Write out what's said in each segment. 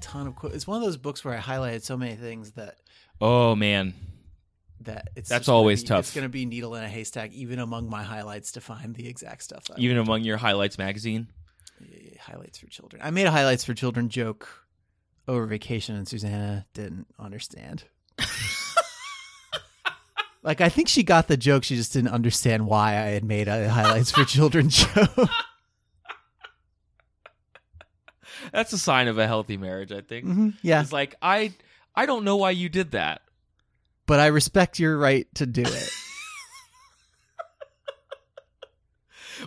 Ton of quotes. It's one of those books where I highlighted so many things that Oh man, that it's That's always be- tough. It's gonna be needle in a haystack, even among my highlights to find the exact stuff. I even among your highlights magazine. highlights for children. I made a highlights for children joke over vacation, and Susanna didn't understand. like I think she got the joke, she just didn't understand why I had made a highlights for children joke. That's a sign of a healthy marriage, I think. Mhm, Yeah, It's like I I don't know why you did that. but I respect your right to do it.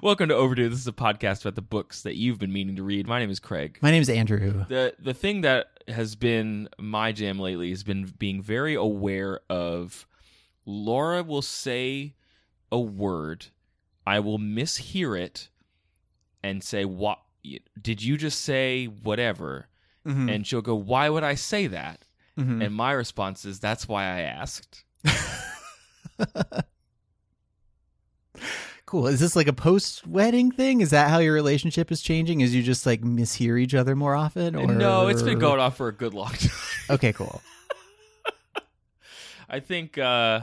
Welcome to Overdue. This is a podcast about the books that you've been meaning to read. My name is Craig. My name is Andrew. The the thing that has been my jam lately has been being very aware of Laura will say a word, I will mishear it and say what did you just say whatever? Mhm. And she'll go, "Why would I say that?" Mhm. And my response is, "That's why I asked." Cool. Is this like a post wedding thing? Is that how your relationship is changing? Is you just like mishear each other more often? Or... No, it's been going on for a good long time. Okay, cool. I think, uh,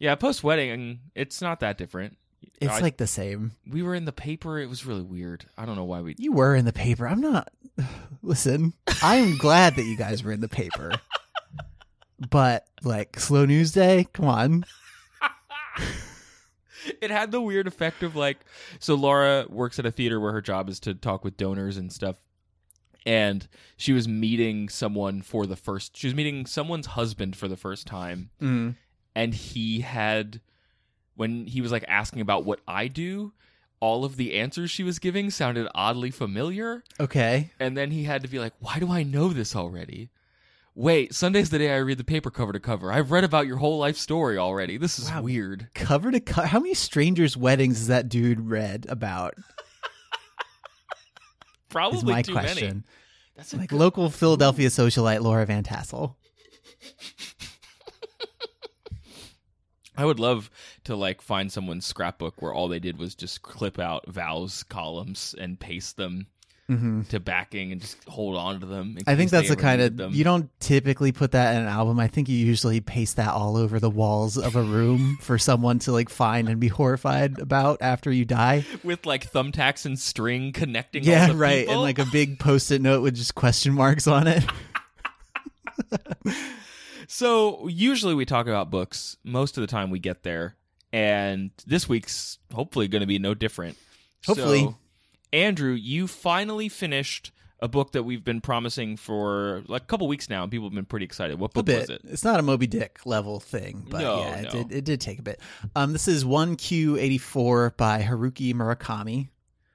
yeah, post wedding, it's not that different. It's I- like the same. we were in the paper. It was really weird. I don't know why we. You were in the paper. I'm not. Listen, I am glad that you guys were in the paper. But like slow news day, come on. It had the weird effect of like, so Laura works at a theater where her job is to talk with donors and stuff. And she was meeting someone for the first. She was meeting someone's husband for the first time, Mm. and he had when he was like asking about what I do, all of the answers she was giving sounded oddly familiar. Okay. And then he had to be like, "Why do I know this already?" Wait, Sunday's the day I read the paper cover to cover. I've read about your whole life story already. This is Wow. weird. Cover to cover. How many strangers' weddings has that dude read about? Probably Is my too many. question. That's a Like good- local Philadelphia socialite Laura Van Tassel. I would love to like find someone's scrapbook where all they did was just clip out vows columns and paste them hmm to backing and just hold on to them. I think that's the kind of them. you don't typically put that in an album. I think you usually paste that all over the walls of a room for someone to like find and be horrified about after you die. with like thumbtacks and string connecting. all Yeah, the right. people. And like a big post-it note with just question marks on it. So usually we talk about books. Most of the time we get there, and this week's hopefully going to be no different. Hopefully. So, Andrew, you finally finished a book that we've been promising for like a couple weeks now, and people have been pretty excited. What book was it? It's not a Moby Dick level thing, but No, yeah, it did it did take a bit. Um this is 1Q84 by Haruki Murakami.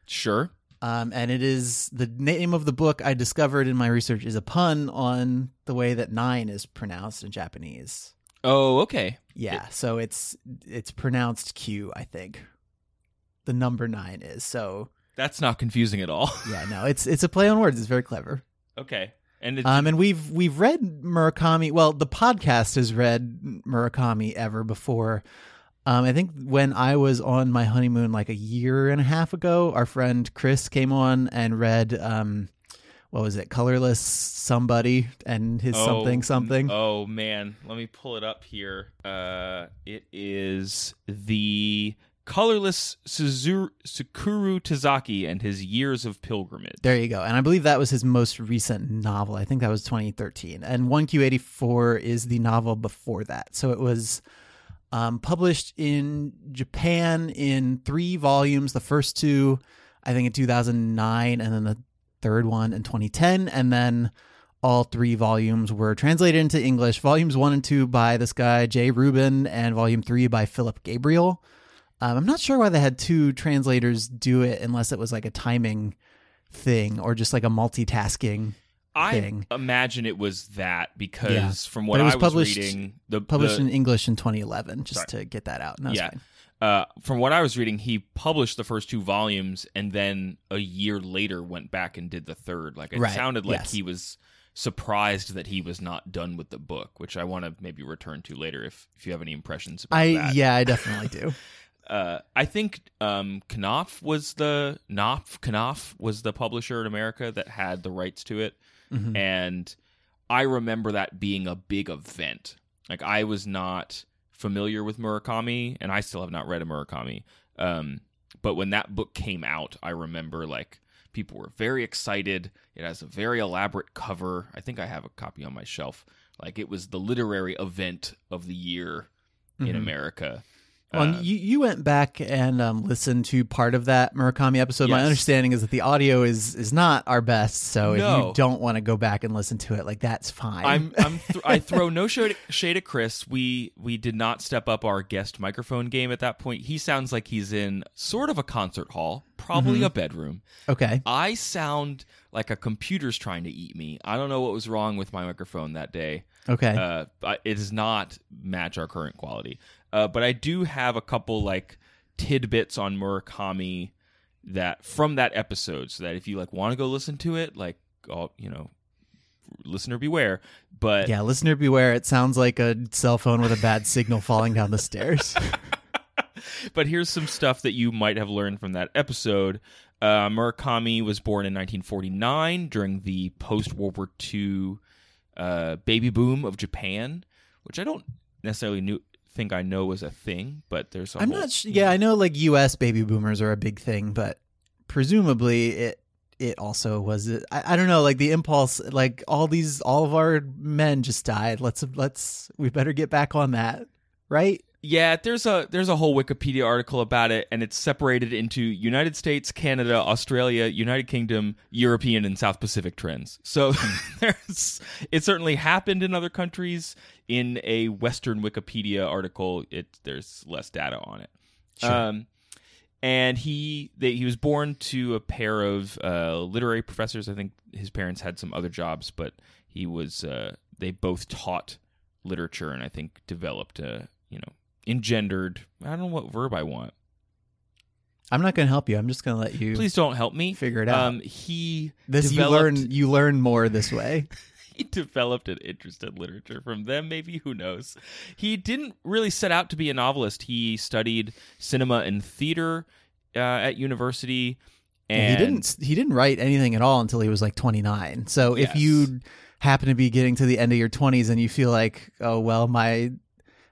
Sure. Um, and it is the name of the book I discovered in my research is a pun on the way that nine is pronounced in Japanese. Oh, okay. Yeah, so it's it's pronounced Q, I think. The number nine is so. That's not confusing at all. Yeah, no, it's it's a play on words. It's very clever. okay. And it's, Um, and we've we've read Murakami. Well, the podcast has read Murakami ever before. Um, I think when I was on my honeymoon like a year and a half ago, our friend Chris came on and read um, what was it, Colorless Somebody and his oh, something something. Oh man, let me pull it up here. Uh, it is the colorless Suzuru, Tsukuru Tazaki and his years of pilgrimage. There you go. And I believe that was his most recent novel. I think that was 2013. And 1Q84 is the novel before that. So it was um, published in Japan in three volumes. The first two, I think, in 2009, and then the third one in 2010. And then all three volumes were translated into English. Volumes one and two by this guy Jay Rubin, and volume three by Philip Gabriel. Um, I'm not sure why they had two translators do it, unless it was like a timing thing or just like a multitasking I imagine it was that because Yeah. from what I was published- reading, the Published the, in English in 2011, just Sorry. to get that out. No, yeah. Uh, from what I was reading, he published the first two volumes and then a year later went back and did the third. Like it Right, sounded like yes. he was surprised that he was not done with the book, which I want to maybe return to later if if you have any impressions about I that. yeah, I definitely do. Uh, I think um, Knopf was the Knopf Knopf was the publisher in America that had the rights to it, Mhm. and I remember that being a big event. Like I was not familiar with Murakami, and I still have not read a Murakami. Um, but when that book came out, I remember like people were very excited. It has a very elaborate cover. I think I have a copy on my shelf. Like it was the literary event of the year in Mhm. America. Well, Uh, you you went back and um, listened to part of that Murakami episode. My understanding is that the audio is is not our best, so if you don't want to go back and listen to it, like that's fine. I'm, I'm th- I throw no shade, shade at Chris. We we did not step up our guest microphone game at that point. He sounds like he's in sort of a concert hall, probably a bedroom. okay. I sound like a computer's trying to eat me. I don't know what was wrong with my microphone that day. Okay. Uh, it does not match our current quality. Uh, but I do have a couple like tidbits on Murakami that from that episode, so that if you like want to go listen to it, like, all you know, listener beware. But yeah, listener beware. It sounds like a cell phone with a bad signal falling down the stairs. but here's some stuff that you might have learned from that episode. Uh, Murakami was born in 1949 during the post World War II uh, baby boom of Japan, which I don't necessarily knew, think I know was a thing, but there's I'm whole- not. Sh- yeah, I know like U.S. baby boomers are a big thing, but presumably it it also was. Uh, I, I don't know. Like the impulse, like all these, all of our men just died. Let's let's we better get back on that, right? Yeah, there's a there's a whole Wikipedia article about it, and it's separated into United States, Canada, Australia, United Kingdom, European, and South Pacific trends. So there's it certainly happened in other countries. In a Western Wikipedia article, it there's less data on it. Sure. Um, and he they, he was born to a pair of uh, literary professors. I think his parents had some other jobs, but he was uh, they both taught literature, and I think developed a you know engendered. I don't know what verb I want. I'm not going to help you. I'm just going to let you Please don't help me figure it out. Um, he this you learn you learn more this way. he developed an interest in literature from them maybe who knows he didn't really set out to be a novelist he studied cinema and theater uh, at university and he didn't he didn't write anything at all until he was like 29. So if you happen to be getting to the end of your 20s and you feel like, "Oh, well, my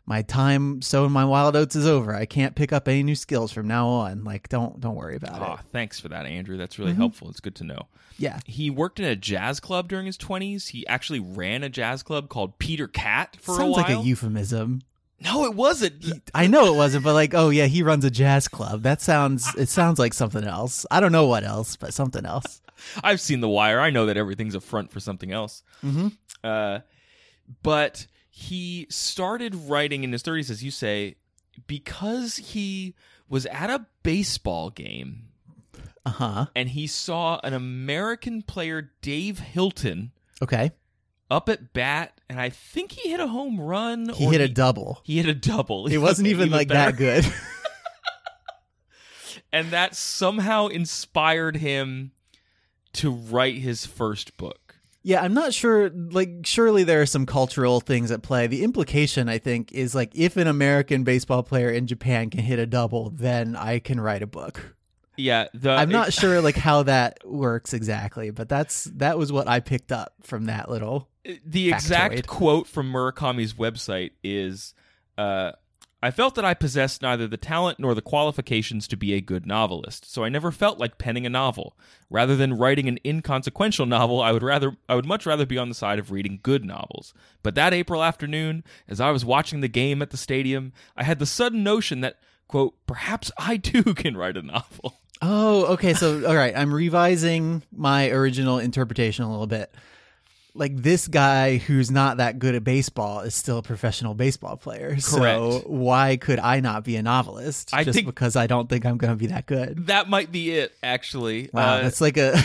my time sowing my wild oats is over. I can't pick up any new skills from now on." Like don't don't worry about Aw, it. thanks for that andrew that's really Mhm. helpful it's good to know Yeah. he worked in a jazz club during his 20s he actually ran a jazz club called peter cat for a while. Sounds like a euphemism. no it wasn't He- I know it wasn't, but like, oh yeah, he runs a jazz club. That sounds it sounds like something else. I don't know what else, but something else. I've seen The Wire. I know that everything's a front for something else. Mhm. Uh, but he started writing in his 30s, as you say, because he was at a baseball game Uh-huh. and he saw an American player, Dave Hilton, Okay. up at bat, and I think he hit a home run. He hit a double. He hit a double. It wasn't even like that good. and that somehow inspired him to write his first book. Yeah, I'm not sure. Like, surely there are some cultural things at play. The implication, I think, is like if an American baseball player in Japan can hit a double, then I can write a book. Yeah, the, I'm not sure like how that works exactly, but that's that was what I picked up from that little. the exact factoid. quote from Murakami's website is uh, I felt that I possessed neither the talent nor the qualifications to be a good novelist, so I never felt like penning a novel. Rather than writing an inconsequential novel, I would rather I would much rather be on the side of reading good novels. But that April afternoon, as I was watching the game at the stadium, I had the sudden notion that quote perhaps I too can write a novel. Oh, okay. So, all right, I'm revising my original interpretation a little bit. Like this guy who's not that good at baseball is still a professional baseball player. Correct. So why could I not be a novelist? I just think- because I don't think I'm going to be that good. That might be it, actually. Wow, Uh, that's like a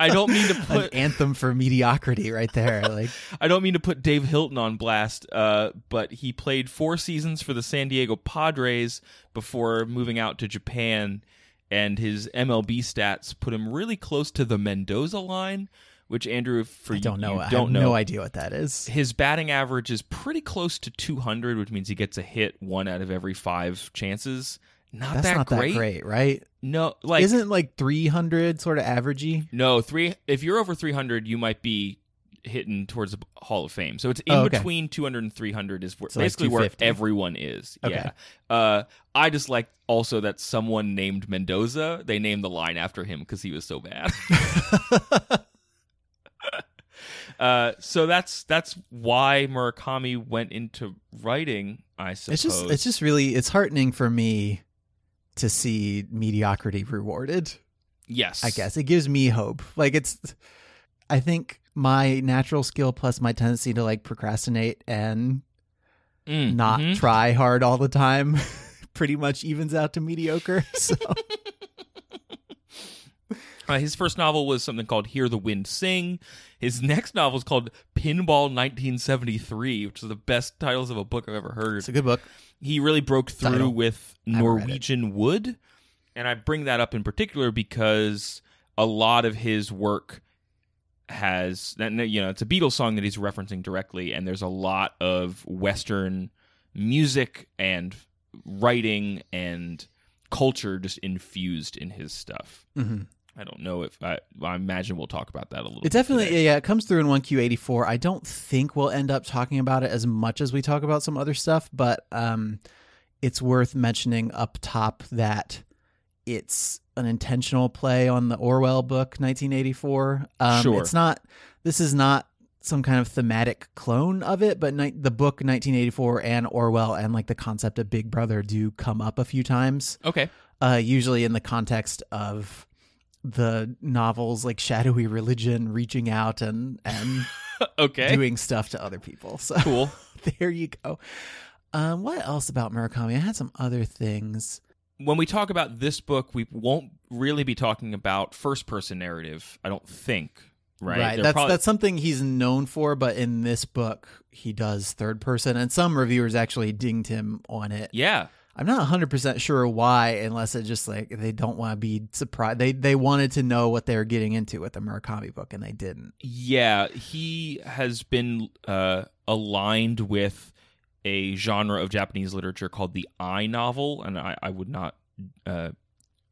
I don't mean to an put anthem for mediocrity right there. Like I don't mean to put Dave Hilton on blast, uh, but he played four seasons for the San Diego Padres before moving out to Japan, and his MLB stats put him really close to the Mendoza line, which Andrew, for I don't know. you I don't have know, no idea what that is. his batting average is pretty close to 200, which means he gets a hit one out of every five chances. Not That's that not great. that great, right? No, like Isn't like 300 sort of averagey? no three. If you're over 300, you might be hitting towards the Hall of Fame. So it's in Oh, okay. between 200 and 300 is where, So, like, basically where everyone is. Okay. Yeah. Uh, I just like also that someone named Mendoza. They named the line after him because he was so bad. uh, so that's that's why Murakami went into writing. I suppose It's just it's just really it's heartening for me to see mediocrity rewarded. yes, I guess it gives me hope. Like it's, I think my natural skill plus my tendency to like procrastinate and Mm, not mhm. try hard all the time pretty much evens out to mediocre. So Uh, his first novel was something called Hear the Wind Sing. His next novel is called Pinball 1973, which is the best titles of a book I've ever heard. it's a good book. He really broke through Title. with haven't read it. Norwegian Wood. And I bring that up in particular because a lot of his work has, and, you know, it's a Beatles song that he's referencing directly, and there's a lot of Western music and writing and culture just infused in his stuff. hmm I don't know if I, I imagine we'll talk about that a little. It bit definitely, today. yeah, it comes through in 1Q84. I don't think we'll end up talking about it as much as we talk about some other stuff, but um, it's worth mentioning up top that it's an intentional play on the Orwell book, 1984. Um, Sure. It's not, this is not some kind of thematic clone of it, but ni- the book 1984 and Orwell and like the concept of Big Brother do come up a few times Okay. uh, usually in the context of the novels like shadowy religion reaching out and and okay. doing stuff to other people so cool. there you go um what else about murakami i had some other things When we talk about this book, we won't really be talking about first person narrative. I don't think. Right. They're that's probably- that's something he's known for but in this book he does third person and some reviewers actually dinged him on it yeah. I'm not 100% sure why unless it just like they don't want to be surprised they they wanted to know what they were getting into with the murakami book and they didn't Yeah, he has been uh, aligned with a genre of Japanese literature called the I novel, and I, I would not, uh,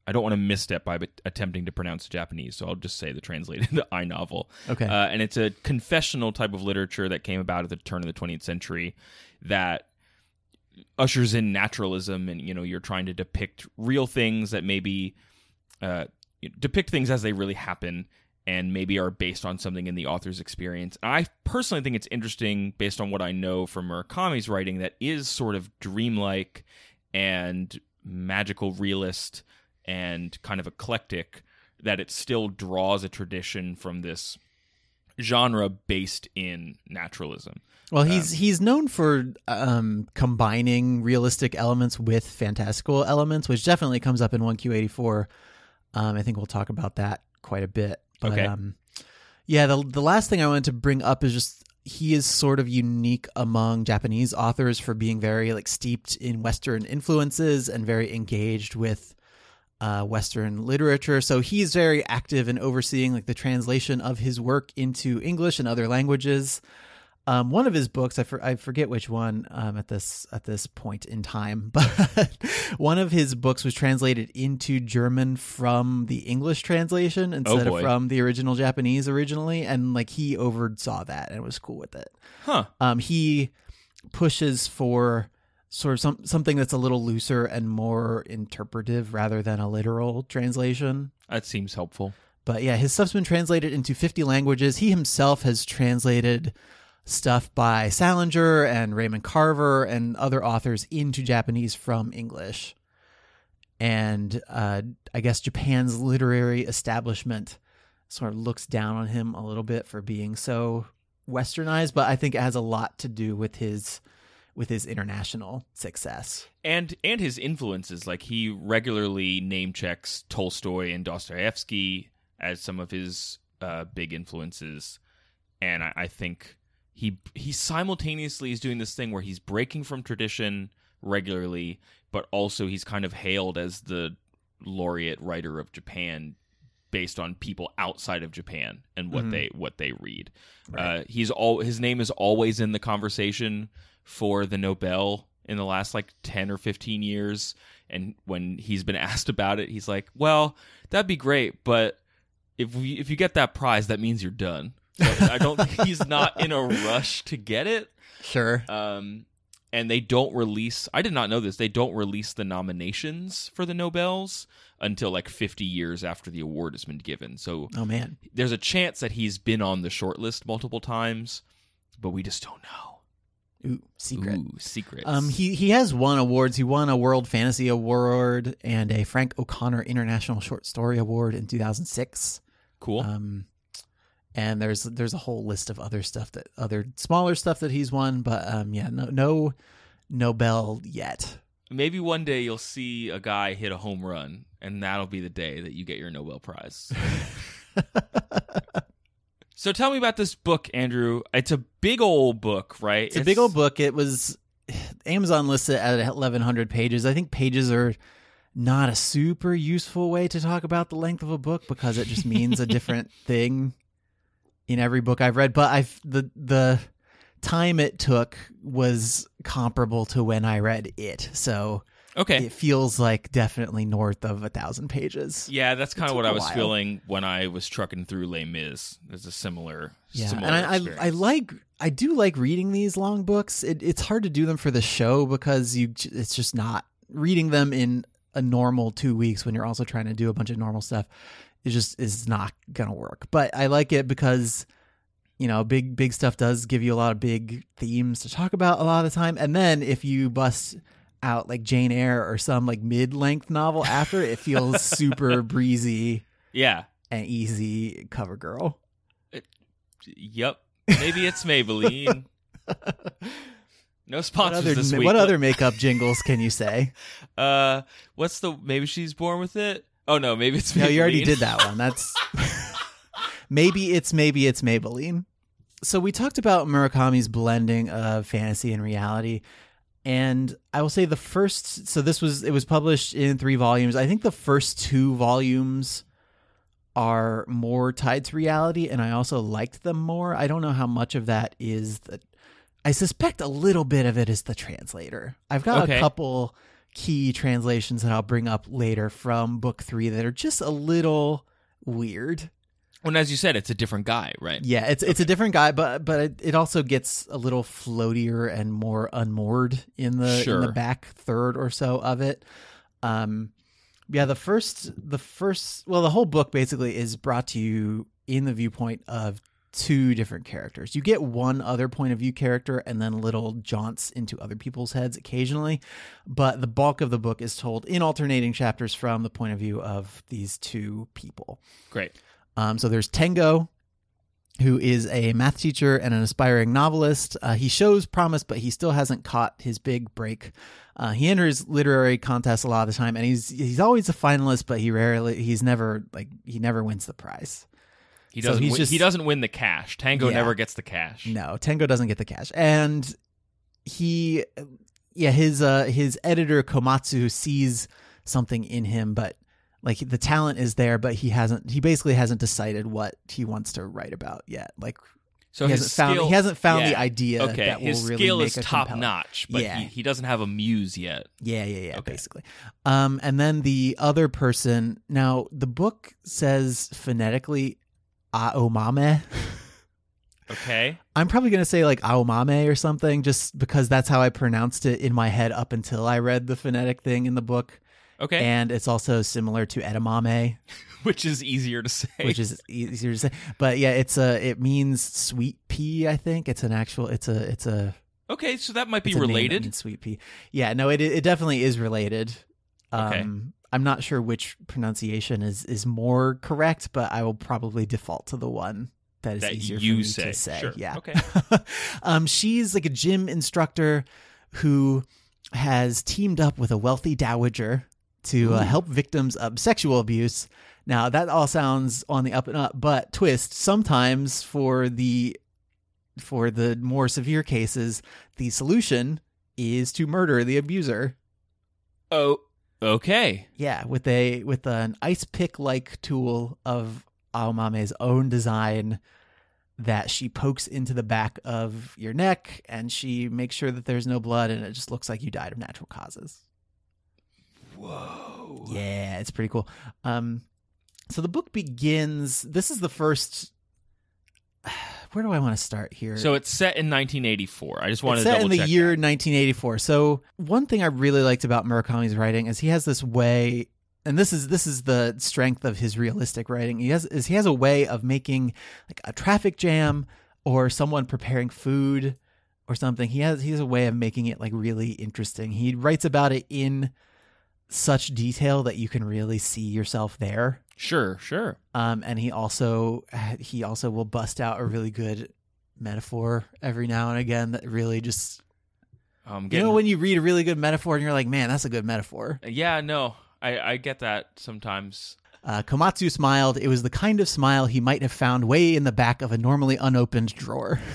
I don't want to misstep by attempting to pronounce Japanese, so I'll just say the translated the I novel. okay Uh, and it's a confessional type of literature that came about at the turn of the 20th century that ushers in naturalism and you know you're trying to depict real things that maybe uh, depict things as they really happen and maybe are based on something in the author's experience. I personally think it's interesting based on what I know from Murakami's writing that is sort of dreamlike and magical realist and kind of eclectic that it still draws a tradition from this genre based in naturalism. Well, he's he's known for um, combining realistic elements with fantastical elements, which definitely comes up in one Q eighty four. Um, I think we'll talk about that quite a bit. But Okay. um, yeah, the the last thing I wanted to bring up is just he is sort of unique among Japanese authors for being very like steeped in Western influences and very engaged with uh, Western literature. So he's very active in overseeing like the translation of his work into English and other languages. Um, one of his books, I, for, I forget which one um, at this at this point in time, but one of his books was translated into German from the English translation instead of from the original Japanese originally, and like he oversaw that and was cool with it. Huh. Um, he pushes for sort of some something that's a little looser and more interpretive rather than a literal translation. That seems helpful. But yeah, his stuff's been translated into 50 languages. He himself has translated stuff by Salinger and Raymond Carver and other authors into Japanese from English. And uh, I guess Japan's literary establishment sort of looks down on him a little bit for being so westernized, but I think it has a lot to do with his with his international success. and and his influences like he regularly name checks Tolstoy and Dostoevsky as some of his uh, big influences and I, I think he he simultaneously is doing this thing where he's breaking from tradition regularly but also he's kind of hailed as the laureate writer of Japan based on people outside of Japan and what Mhm. they what they read Right. uh, he's all his name is always in the conversation for the Nobel in the last like 10 or 15 years and when he's been asked about it he's like well that'd be great but if we if you get that prize that means you're done i don't think he's not in a rush to get it Sure. um and they don't release i did not know this they don't release the nominations for the nobels until like 50 years after the award has been given so Oh man. there's a chance that he's been on the shortlist multiple times but we just don't know Ooh, secret. Ooh, secrets. Um, he he has won awards. He won a World Fantasy Award and a Frank O'Connor International Short Story Award in 2006. cool. Um, and there's there's a whole list of other stuff that other smaller stuff that he's won, but um, yeah, no no Nobel yet. Maybe one day you'll see a guy hit a home run, and that'll be the day that you get your Nobel Prize. so tell me about this book, Andrew. It's a big old book, right? It's a big old book. It was Amazon listed at 1100 pages. I think pages are not a super useful way to talk about the length of a book because it just means a different thing in every book I've read. But I've the the time it took was comparable to when I read it, so Okay. it feels like definitely north of a thousand pages. Yeah, that's kind of what I was while. feeling when I was trucking through Les Mis. There's a similar, Yeah, similar and I, I I like I do like reading these long books. It, it's hard to do them for the show because you it's just not reading them in a normal two weeks when you're also trying to do a bunch of normal stuff. It just is not gonna work. But I like it because you know big big stuff does give you a lot of big themes to talk about a lot of the time. And then if you bust out like Jane Eyre or some like mid length novel after, it feels super breezy Yeah. and easy. Cover girl. Yep. Maybe it's Maybelline. No What sponsors other, this what other makeup jingles can you say? Uh, what's the? Maybe she's born with it. Oh no, maybe it's. No, you already did that one. That's maybe it's maybe it's Maybelline. So we talked about Murakami's blending of fantasy and reality. And I will say the first so this was it was published in 3 volumes. I think the first 2 volumes are more tied to reality and I also liked them more. I don't know how much of that is the I suspect a little bit of it is the translator. I've got Okay. a couple key translations that I'll bring up later from book 3 that are just a little weird. Well, and as you said, it's a different guy, right? Yeah, it's it's a different guy, but but it, it also gets a little floatier and more unmoored in the in the back third or so of it. Um, yeah, the first the first well, the whole book basically is brought to you in the viewpoint of two different characters. You get one other point of view character and then little jaunts into other people's heads occasionally, but the bulk of the book is told in alternating chapters from the point of view of these two people. Great. Um, so there's Tengo, who is a math teacher and an aspiring novelist. Uh, he shows promise, but he still hasn't caught his big break. Uh, he enters literary contests a lot of the time, and he's he's always a finalist, but he rarely he's never like he never wins the prize. He doesn't. he's win, just- he doesn't win the cash. Tengo Yeah. never gets the cash. No, Tengo doesn't get the cash, and he, yeah, his uh his editor Komatsu sees something in him, but like the talent is there, but he hasn't. He basically hasn't decided what he wants to write about yet. Like So he hasn't found he hasn't found the idea Okay, that will his really skill make is top compelling- notch, but Yeah. he, he doesn't have a muse yet. Yeah, yeah, yeah, Okay. basically. Um, and then the other person. Now the book says phonetically, aomame. Okay. I'm probably gonna say like aomame or something, just because that's how I pronounced it in my head up until I read the phonetic thing in the book. Okay. And it's also similar to edamame, Which is easier to say. which is easier to say. But yeah, it's a it means sweet pea. I think it's an actual. It's a it's a okay. So that might be that related. sweet pea. Yeah, no, it it definitely is related. Okay. Um, I'm not sure which pronunciation is is more correct, but I will probably default to the one that is That easier you for me say. to say. Sure. Yeah. Okay. um, she's like a gym instructor who has teamed up with a wealthy dowager to uh, help victims of sexual abuse. Now that all sounds on the up and up, but twist sometimes for the for the more severe cases, the solution is to murder the abuser. Oh, okay. Yeah, with a with an ice pick like tool of Aomame's own design that she pokes into the back of your neck and she makes sure that there's no blood and it just looks like you died of natural causes. Whoa. Yeah, it's pretty cool. Um so the book begins this is the first where do I want to start here? So it's set in 1984. I just wanted to. it's to set double in the year that. 1984. So one thing I really liked about Murakami's writing is he has this way, and this is this is the strength of his realistic writing. He has is he has a way of making like a traffic jam or someone preparing food or something. He has he has a way of making it like really interesting. He writes about it in such detail that you can really see yourself there. Sure, sure. Um, and he also he also will bust out a really good metaphor every now and again that really just Um, you know when you read a really good metaphor and you're like, man, that's a good metaphor. yeah, no, I I get that sometimes. Uh, Komatsu smiled. It was the kind of smile he might have found way in the back of a normally unopened drawer.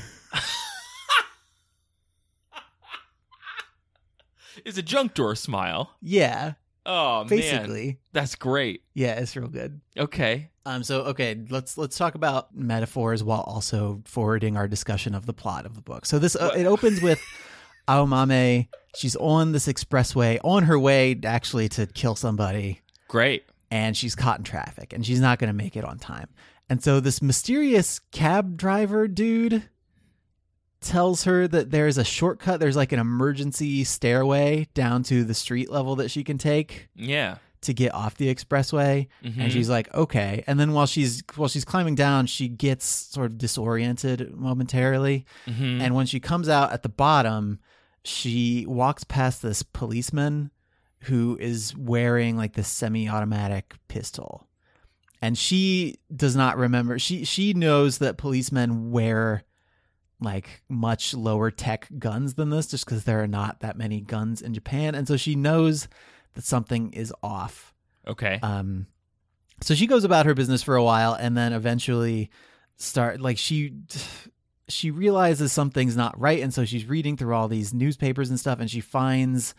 It's a junk door smile. yeah, Oh man, basically. that's great. Yeah, it's real good. Okay. Um, so okay, let's let's talk about metaphors while also forwarding our discussion of the plot of the book. So this uh, it opens with Aomame. She's on this expressway, on her way actually to kill somebody, Great. and she's caught in traffic, and she's not going to make it on time. And so this mysterious cab driver dude tells her that there's a shortcut. There's like an emergency stairway down to the street level that she can take Yeah. to get off the expressway Mhm. and she's like okay and then while she's while she's climbing down she gets sort of disoriented momentarily Mhm. and when she comes out at the bottom she walks past this policeman who is wearing like this semi-automatic pistol and she does not remember she she knows that policemen wear like much lower tech guns than this just because there are not that many guns in Japan. And so she knows that something is off. Okay. um, so she goes about her business for a while, and then eventually start like she she realizes something's not right, and so she's reading through all these newspapers and stuff, and she finds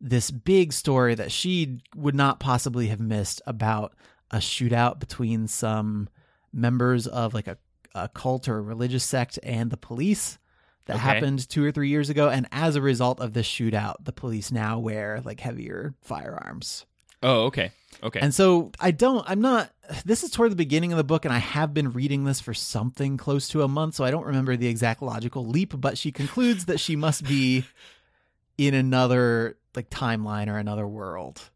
this big story that she would not possibly have missed about a shootout between some members of like a, a cult or a religious sect and the police that Okay. happened two or three years ago and as a result of this shootout the police now wear like heavier firearms oh, okay. Okay. and so I don't, I'm not, this is toward the beginning of the book, and I have been reading this for something close to a month, so I don't remember the exact logical leap, but she concludes that she must be in another like timeline or another world.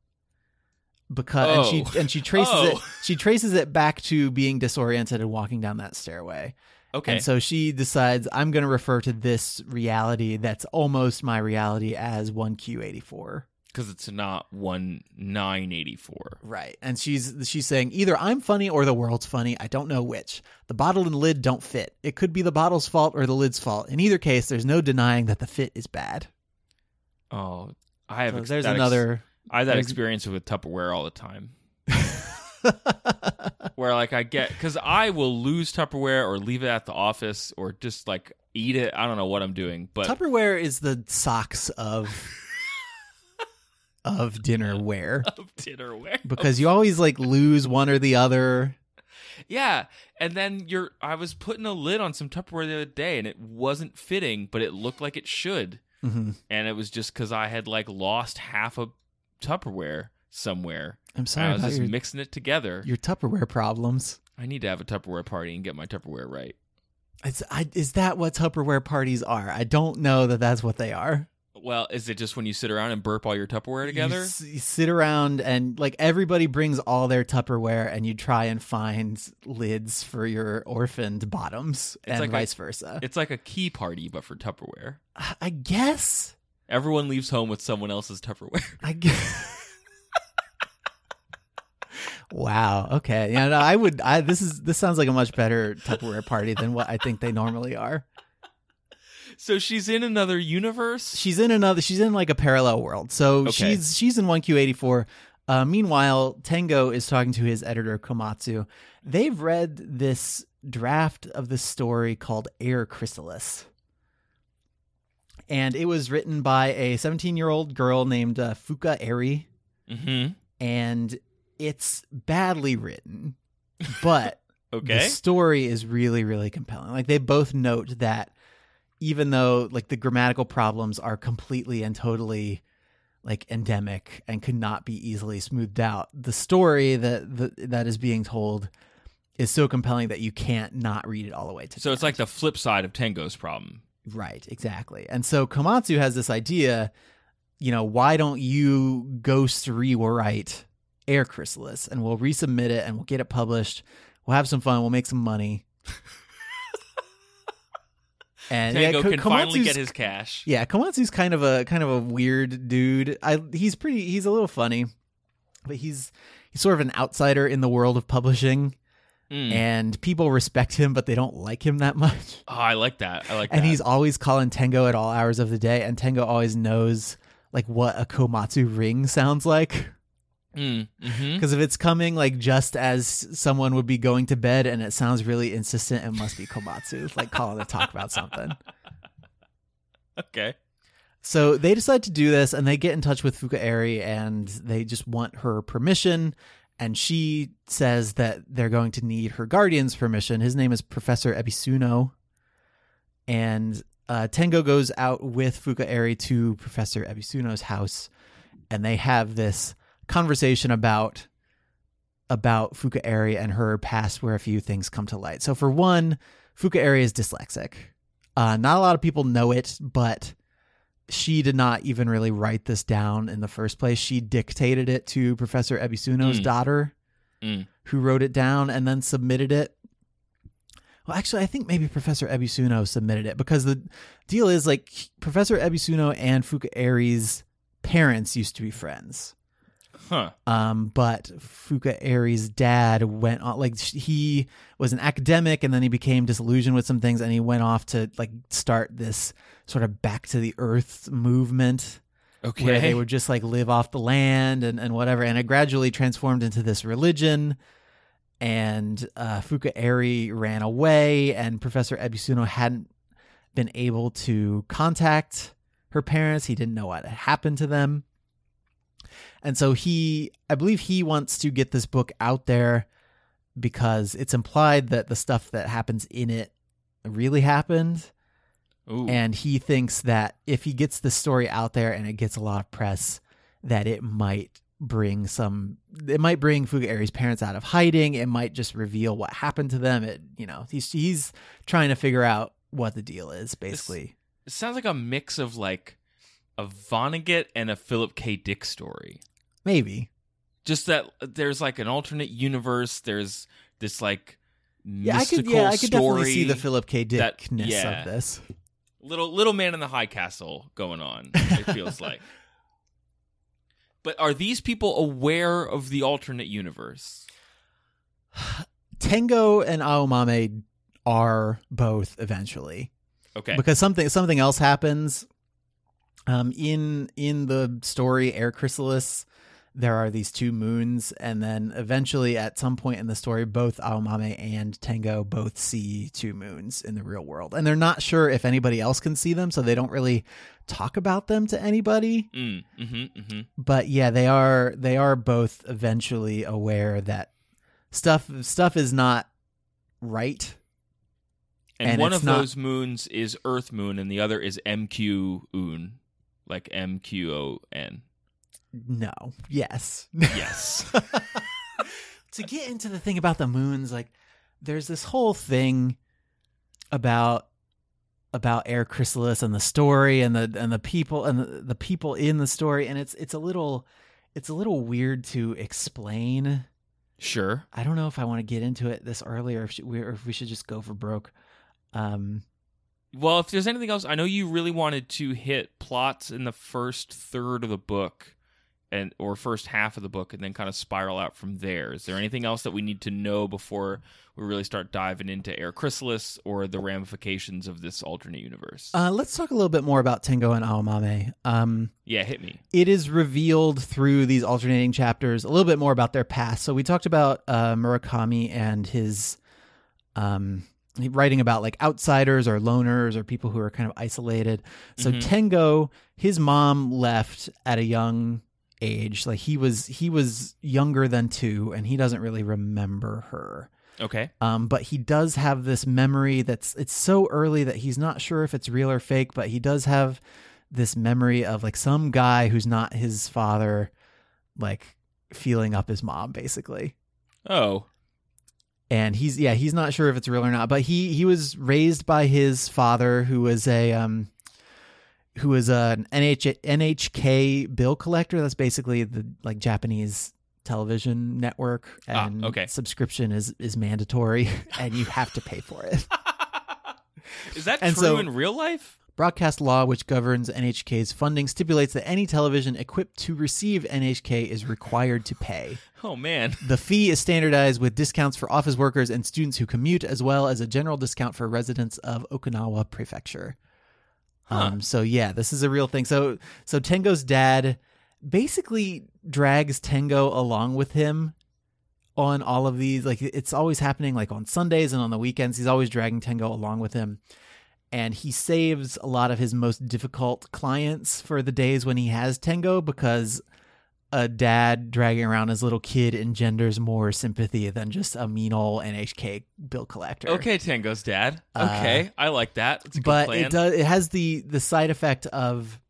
Because and Oh. she and she traces it Oh. she traces it back to being disoriented and walking down that stairway. okay. And so she decides I'm going to refer to this reality that's almost my reality as 1Q84. Because it's not one nine eighty four. Right. And she's she's saying either I'm funny or the world's funny. I don't know which. The bottle and lid don't fit. It could be the bottle's fault or the lid's fault. In either case, there's no denying that the fit is bad. Oh, I have. So ex- there's another I have that there's- experience with Tupperware all the time. Where like I get because I will lose Tupperware or leave it at the office or just like eat it. I don't know what I'm doing, but Tupperware is the socks of of dinnerware of dinnerware. because you always like lose one or the other. Yeah, and then you're. I was putting a lid on some Tupperware the other day, and it wasn't fitting, but it looked like it should, hmm and it was just because I had like lost half a Tupperware somewhere. I'm sorry I was just mixing it together. your Tupperware problems. I need to have a Tupperware party and get my Tupperware right. It's, I, is that what Tupperware parties are? I don't know that that's what they are. Well, is it just when you sit around and burp all your Tupperware You, together? s- you sit around and like everybody brings all their Tupperware, and you try and find lids for your orphaned bottoms, and like a- vice versa. It's like a key party, but for Tupperware. I guess. Everyone leaves home with someone else's Tupperware. I guess. Wow. Okay. Yeah. No, I would. I this is this sounds like a much better Tupperware party than what I think they normally are. So she's in another universe. She's in another. She's in like a parallel world. So Okay. she's she's in one Q eighty four. Uh, meanwhile, Tango is talking to his editor Komatsu. They've read this draft of the story called Air Chrysalis, and it was written by a seventeen year old girl named uh, Fuka Eri. Mm-hmm. and it's badly written, but Okay. the story is really, really compelling. Like they both note that even though like the grammatical problems are completely and totally like endemic and could not be easily smoothed out, the story that the, that is being told is so compelling that you can't not read it all the way to. So it's like the flip side of Tengo's problem. Right, exactly. And so Komatsu has this idea, you know, why don't you ghost rewrite Air Chrysalis and we'll resubmit it and we'll get it published. We'll have some fun, we'll make some money. and Tengo yeah, Ko- can finally get his cash. Yeah, Komatsu's kind of a kind of a weird dude. I he's pretty he's a little funny, but he's he's sort of an outsider in the world of publishing Mm. and people respect him but they don't like him that much. Oh, I like that. I like and that. he's always calling Tengo at all hours of the day, and Tengo always knows like what a Komatsu ring sounds like. Mm, hmm Because if it's coming like just as someone would be going to bed and it sounds really insistent, it must be Komatsu, like calling to talk about something. Okay. So they decide to do this, and they get in touch with Fukaeri, and they just want her permission. And she says that they're going to need her guardian's permission. His name is Professor Ebisuno, and uh, Tengo goes out with Fukaeri to Professor Ebisuno's house, and they have this conversation about about Fukaeri and her past, where a few things come to light. So, for one, Fukaeri is dyslexic. Uh, not a lot of people know it, but she did not even really write this down in the first place. She dictated it to Professor Ebisuno's Mm. daughter, Mm. who wrote it down and then submitted it. Well, actually, I think maybe Professor Ebisuno submitted it because the deal is like Professor Ebisuno and Fukaeri's parents used to be friends. Huh. Um, but Fuka Fukaeri's dad went on like he was an academic and then he became disillusioned with some things and he went off to like start this sort of back to the earth movement Okay. where they would just like live off the land and, and whatever and it gradually transformed into this religion and uh, Fukaeri ran away and Professor Ebisuno hadn't been able to contact her parents he didn't know what had happened to them and so he, I believe he wants to get this book out there because it's implied that the stuff that happens in it really happened. Ooh. And he thinks that if he gets the story out there and it gets a lot of press, that it might bring some, it might bring Fukaeri's parents out of hiding. It might just reveal what happened to them. It, you know, he's, he's trying to figure out what the deal is basically. it sounds like a mix of like a Vonnegut and a Philip K. Dick story. Maybe. Just that there's like an alternate universe. There's this like Yeah, I mystical could, yeah, I could story. definitely see the Philip K. that- Dickness yeah. of this. little little man in the high castle going on. It feels like. But are these people aware of the alternate universe? Tengo and Aomame are both eventually Okay. because something something else happens. Um, in in the story Air Chrysalis, there are these two moons, and then eventually, at some point in the story, both Aomame and Tengo both see two moons in the real world, and they're not sure if anybody else can see them, so they don't really talk about them to anybody. Mm, mm-hmm, mm-hmm. But yeah, they are they are both eventually aware that stuff stuff is not right And, And one of not- those moons is Earth Moon, and the other is MQ Un, like M Q O N. No. Yes. Yes. to get into the thing about the moons, like there's this whole thing about about Air Chrysalis and the story and the and the people and the, the people in the story, and it's it's a little it's a little weird to explain. sure. I don't know if I want to get into it this early or if, we, or if we should just go for broke. Um, Well, if there's anything else, I know you really wanted to hit plots in the first third of the book and or first half of the book and then kind of spiral out from there. Is there anything else that we need to know before we really start diving into Air Chrysalis or the ramifications of this alternate universe? Uh, let's talk a little bit more about Tengo and Aomame. Um, yeah, hit me. it is revealed through these alternating chapters a little bit more about their past. So we talked about uh, Murakami and his um, writing about like outsiders or loners or people who are kind of isolated. So Mhm. Tengo, his mom left at a young age. Like he was he was younger than two, and he doesn't really remember her. Okay. Um, but he does have this memory that's it's so early that he's not sure if it's real or fake, but he does have this memory of like some guy who's not his father, like feeling up his mom, basically. Oh. And he's yeah, he's not sure if it's real or not, but he he was raised by his father who was a um who was an NH, NHK bill collector. That's basically the like Japanese television network Ah, and okay. subscription is is mandatory and you have to pay for it. Is that And true so- in real life? Broadcast law, which governs NHK's funding, stipulates that any television equipped to receive NHK is required to pay. Oh man. The fee is standardized with discounts for office workers and students who commute, as well as a general discount for residents of Okinawa Prefecture. Um, so yeah, this is a real thing. So so Tengo's dad basically drags Tengo along with him on all of these. Like it's always happening like on Sundays and on the weekends. He's always dragging Tengo along with him. And he saves a lot of his most difficult clients for the days when he has Tengo because a dad dragging around his little kid engenders more sympathy than just a mean old NHK bill collector. Okay, Tengo's dad. Uh, Okay, I like that. It's a good but plan. it does it has the the side effect of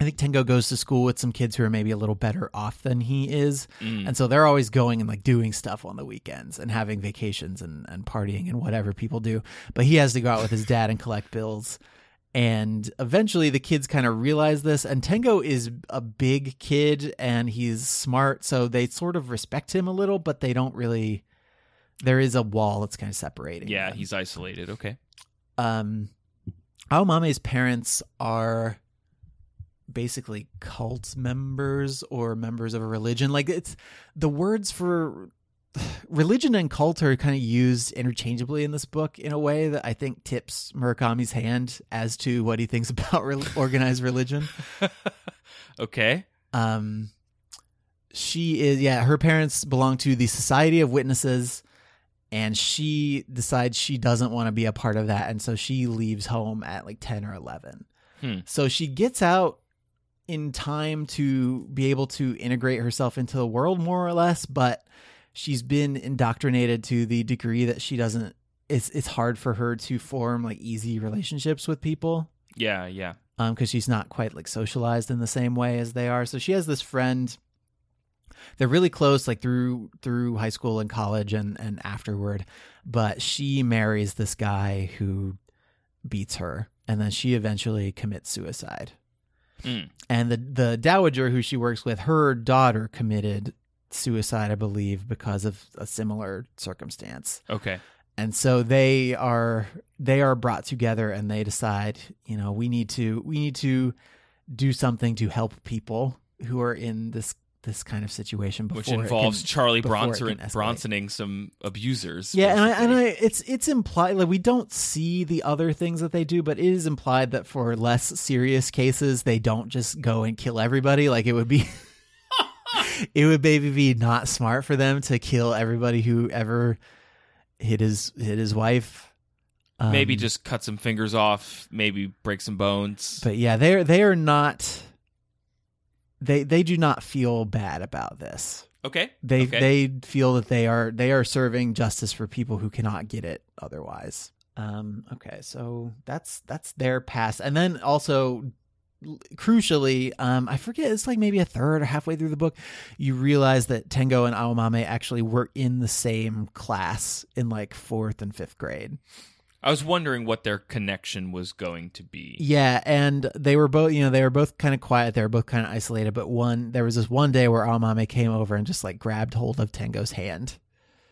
I think Tengo goes to school with some kids who are maybe a little better off than he is. Mm. And so they're always going and like doing stuff on the weekends and having vacations and, and partying and whatever people do. But he has to go out with his dad and collect bills. And eventually the kids kind of realize this. And Tengo is a big kid and he's smart. So they sort of respect him a little, but they don't really. There is a wall that's kind of separating. yeah, them he's isolated. Okay. um Aomame's parents are basically cult members or members of a religion like it's the words for religion and cult are kind of used interchangeably in this book in a way that I think tips Murakami's hand as to what he thinks about re- organized religion Okay. um she is yeah her parents belong to the society of witnesses and she decides she doesn't want to be a part of that and so she leaves home at like 10 or 11 Hmm. so she gets out in time to be able to integrate herself into the world more or less but she's been indoctrinated to the degree that she doesn't it's it's hard for her to form like easy relationships with people. Yeah, yeah. um because she's not quite like socialized in the same way as they are. So she has this friend they're really close like through through high school and college and and afterward but she marries this guy who beats her and then she eventually commits suicide Mm. and the the dowager who she works with her daughter committed suicide i believe because of a similar circumstance Okay. and so they are they are brought together and they decide you know we need to we need to do something to help people who are in this this kind of situation before Which involves can- Charlie Bronson. Bronsoning some abusers. yeah and I, and. I it's it's implied like we don't see the other things that they do but it is implied that for less serious cases they don't just go and kill everybody like it would be it would maybe be not smart for them to kill everybody who ever hit his hit his wife maybe Um, just cut some fingers off, maybe break some bones. but yeah they're they are not they they do not feel bad about this. Okay. they okay. they feel that they are they are serving justice for people who cannot get it otherwise. Um okay. So that's that's their past. And then also crucially um i forget it's like maybe a third or halfway through the book you realize that tengo and aomame actually were in the same class in like fourth and fifth grade I was wondering what their connection was going to be. Yeah, and they were both, you know, they were both kind of quiet. They were both kind of isolated. But one, there was this one day where Aomame came over and just like grabbed hold of Tengo's hand,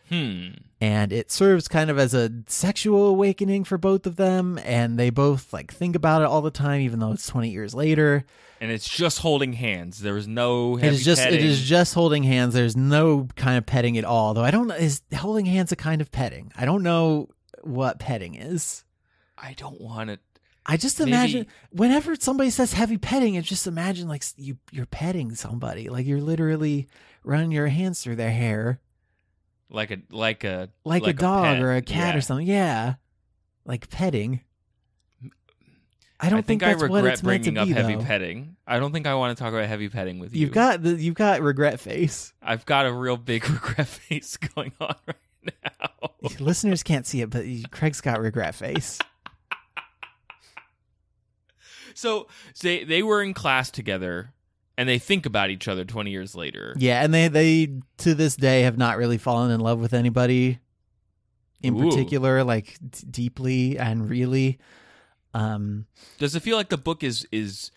Hmm. and it serves kind of as a sexual awakening for both of them and they both like think about it all the time even though it's 20 years later And it's just holding hands. There is no it is just petting. it is just holding hands there's no kind of petting at all though i don't know is holding hands a kind of petting i don't know what petting is I don't want to. i just Maybe- imagine whenever somebody says heavy petting it's just imagine like you you're petting somebody like you're literally running your hands through their hair Like a like a like, a dog or a cat Yeah. or something yeah like petting I don't I think, that's I what regret it's meant to bringing up be, heavy though. petting. I don't think I want to talk about heavy petting with you. You've got the you've got regret face. I've got a real big regret face going on right now. Listeners can't see it, but Craig's got regret face. So they they were in class together, and they think about each other twenty years later. Yeah, and they they to this day have not really fallen in love with anybody in Ooh. particular, like d- deeply and really. Um, Does it feel like the book is is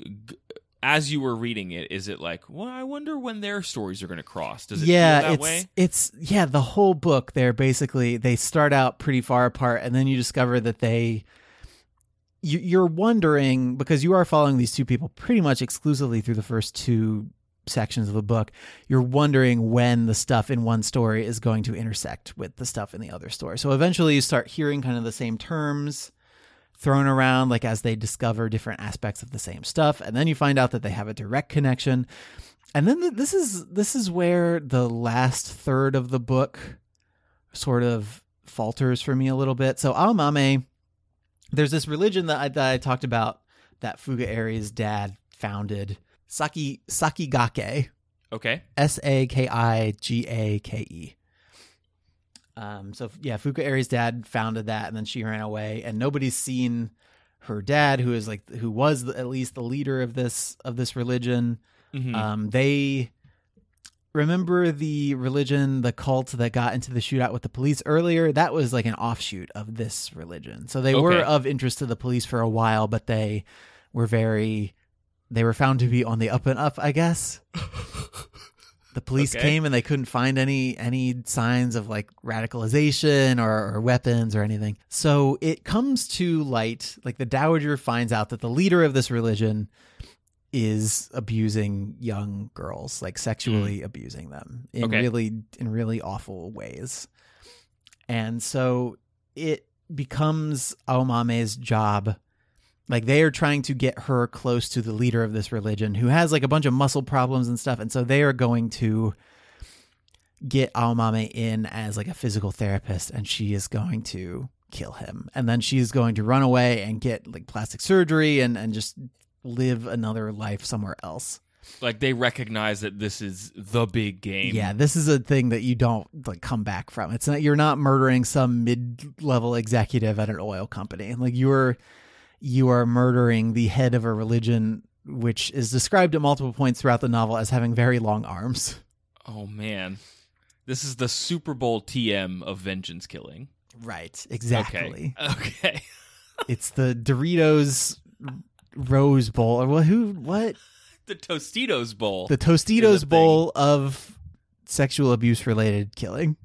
g- as you were reading it? Is it like, well, I wonder when their stories are going to cross? Does it yeah, feel that it's way? it's yeah. The whole book, they're basically they start out pretty far apart, and then you discover that they. You, you're wondering because you are following these two people pretty much exclusively through the first two sections of the book. You're wondering when the stuff in one story is going to intersect with the stuff in the other story. So eventually, you start hearing kind of the same terms thrown around, like as they discover different aspects of the same stuff, and then you find out that they have a direct connection and then th- this is this is where the last third of the book sort of falters for me a little bit. So Aomame, there's this religion that I, that I talked about that Fukaeri's dad founded, Saki Sakigake, Okay. S A K I G A K E. Um, so yeah, Fukaeri's dad founded that, and then she ran away, and nobody's seen her dad, who is like who was the, at least the leader of this of this religion. Mhm. Um, they remember the religion, the cult that got into the shootout with the police earlier. That was like an offshoot of this religion. So they were of interest to the police for a while, but they were very, they were found to be on the up and up, I guess. The police Okay. came and they couldn't find any any signs of like radicalization or, or weapons or anything. So it comes to light, like the dowager finds out that the leader of this religion is abusing young girls, like sexually mm. abusing them in Okay. really in really awful ways. And so it becomes Aomame's job like they are trying to get her close to the leader of this religion who has like a bunch of muscle problems and stuff and so they are going to get Aomame in as like a physical therapist and she is going to kill him and then she's going to run away and get like plastic surgery and and just live another life somewhere else. like they recognize that this is the big game. Yeah, this is a thing that you don't like come back from. It's not you're not murdering some mid-level executive at an oil company. Like you're you are murdering the head of a religion which is described at multiple points throughout the novel as having very long arms. Oh man, this is the Super Bowl TM of vengeance killing. Right, exactly. Okay. Okay. it's the Doritos Rose Bowl or what who what? the Tostitos Bowl. The Tostitos thing. Bowl of sexual abuse related killing.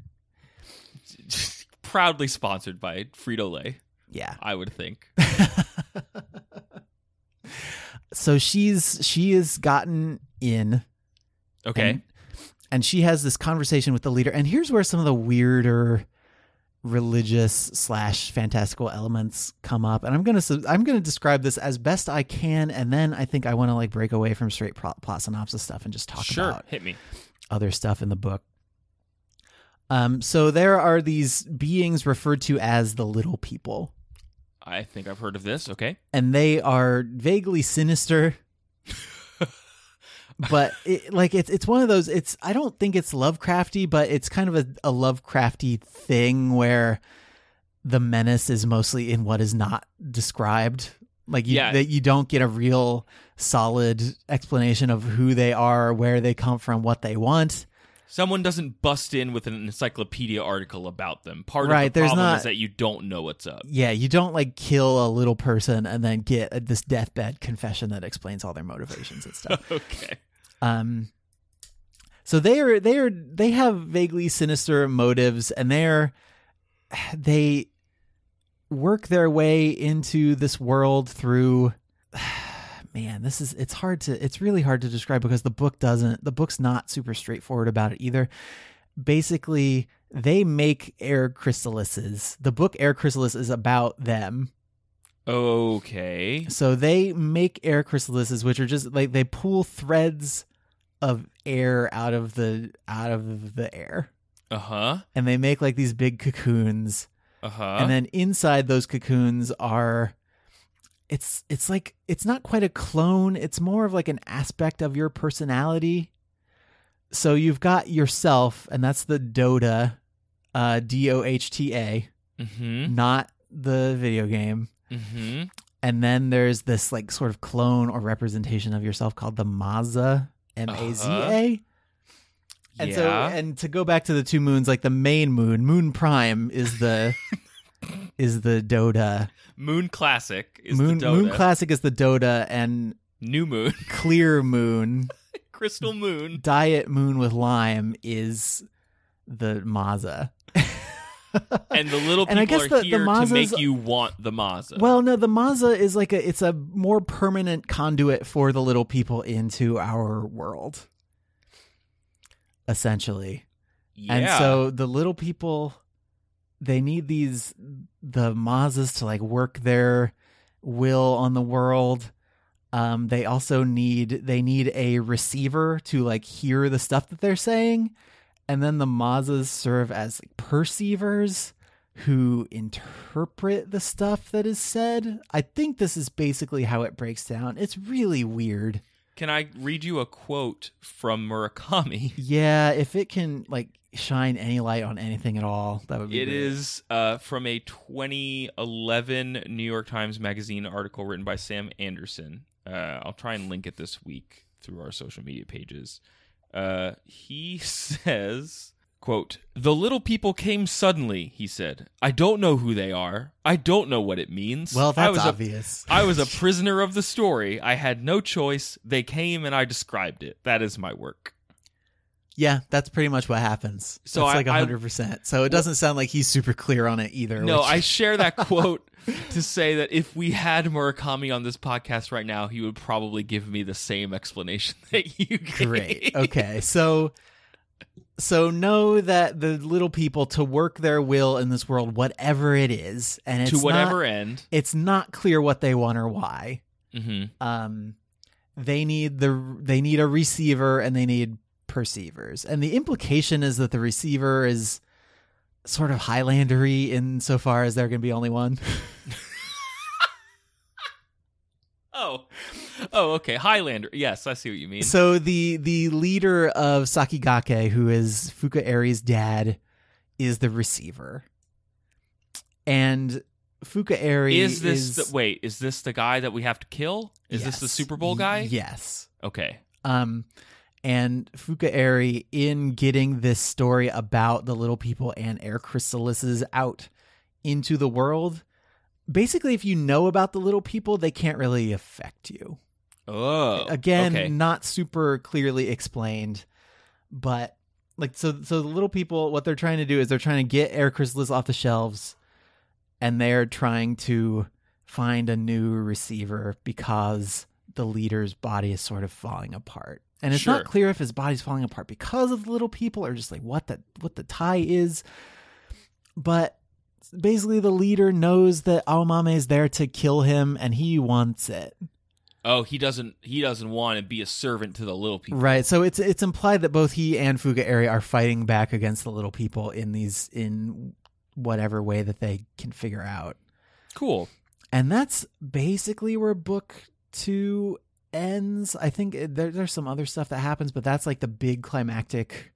Proudly sponsored by Frito Lay, Yeah. I would think. so she's she has gotten in Okay. and, and she has this conversation with the leader and here's where some of the weirder religious slash fantastical elements come up and i'm gonna i'm gonna describe this as best i can and then i think i want to like break away from straight plot, plot synopsis stuff and just talk sure. about Hit me. other stuff in the book um so there are these beings referred to as the little people I think I've heard of this. Okay. and they are vaguely sinister but it, like it's it's one of those it's i don't think it's lovecrafty but it's kind of a, a lovecrafty thing where the menace is mostly in what is not described like you, Yeah. that you don't get a real solid explanation of who they are where they come from what they want Someone doesn't bust in with an encyclopedia article about them. Part Right, of the there's problem not- is that you don't know what's up. yeah you don't like kill a little person and then get a, this deathbed confession that explains all their motivations and stuff Okay. Um, So they are they are they have vaguely sinister motives and they're they work their way into this world through man, this is it's hard to it's really hard to describe because the book doesn't the book's not super straightforward about it either. Basically, they make air chrysalises. The book Air Chrysalis is about them. Okay. So they make air chrysalises, which are just like they pull threads of air out of the out of the air, Uh huh. and they make like these big cocoons. Uh huh. and then inside those cocoons are it's it's like it's not quite a clone. It's more of like an aspect of your personality. So you've got yourself and that's the dohta uh d-o-h-t-a Mm-hmm. not the video game. Mm-hmm. and then there's this like sort of clone or representation of yourself called the maza m-a-z-a and so and to go back to the two moons like the main moon moon prime is the is the dohta Moon Classic is moon the Dohta. moon classic is the dohta and New Moon. clear moon Crystal Moon. diet moon with lime is the maza And the little people And I guess are the- the here to Mazas- make you want the Maza. well no the maza is like a it's a more permanent conduit for the little people into our world essentially yeah. And so the little people they need these the Mazas to like work their will on the world. Um they also need they need a receiver to like hear the stuff that they're saying. And then the Mazas serve as like perceivers who interpret the stuff that is said. I think this is basically how it breaks down. It's really weird. Can I read you a quote from Murakami? Yeah, if it can like shine any light on anything at all, that would be It great. is uh, from a 2011 New York Times Magazine article written by Sam Anderson. Uh, I'll try and link it this week through our social media pages. Uh, he says, "quote The little people came suddenly," he said. "I don't know who they are. I don't know what it means. Well, I that's was obvious. I was a prisoner of the story. I had no choice. They came and I described it. That is my work." Yeah, that's pretty much what happens. So it's like hundred percent. So it doesn't sound like he's super clear on it either. No, which- I share that quote to say that if we had Murakami on this podcast right now, he would probably give me the same explanation that you gave. great. Okay, so so know that the little people to work their will in this world, whatever it is, and it's to whatever Not, end. it's not clear what they want or why. hmm um they need the they need a receiver and they need perceivers and the implication is that the receiver is sort of highlandery insofar as there can be only one Oh, oh, okay. Highlander. Yes, I see what you mean. so the the leader of sakigake who is Fukaeri's dad is the receiver and fuka Eri is this is, the, wait? Is this the guy that we have to kill? Is this the Super Bowl guy? yes Okay. Um, and Fukaeri, in getting this story about the little people and air chrysalises out into the world, basically, if you know about the little people, they can't really affect you. Oh, Again, okay. not super clearly explained, but like so. So the little people, what they're trying to do is they're trying to get air chrysalis off the shelves, and they're trying to find a new receiver because the leader's body is sort of falling apart. And it's Sure. not clear if his body's falling apart because of the little people or just like what the what the tie is. But basically the leader knows that Aomame is there to kill him and he wants it. Oh, he doesn't. He doesn't want to be a servant to the little people. Right. So it's it's implied that both he and Fukaeri are fighting back against the little people in these in whatever way that they can figure out. Cool. And that's basically where book 2 ends. I think it- there, there's some other stuff that happens, but that's like the big climactic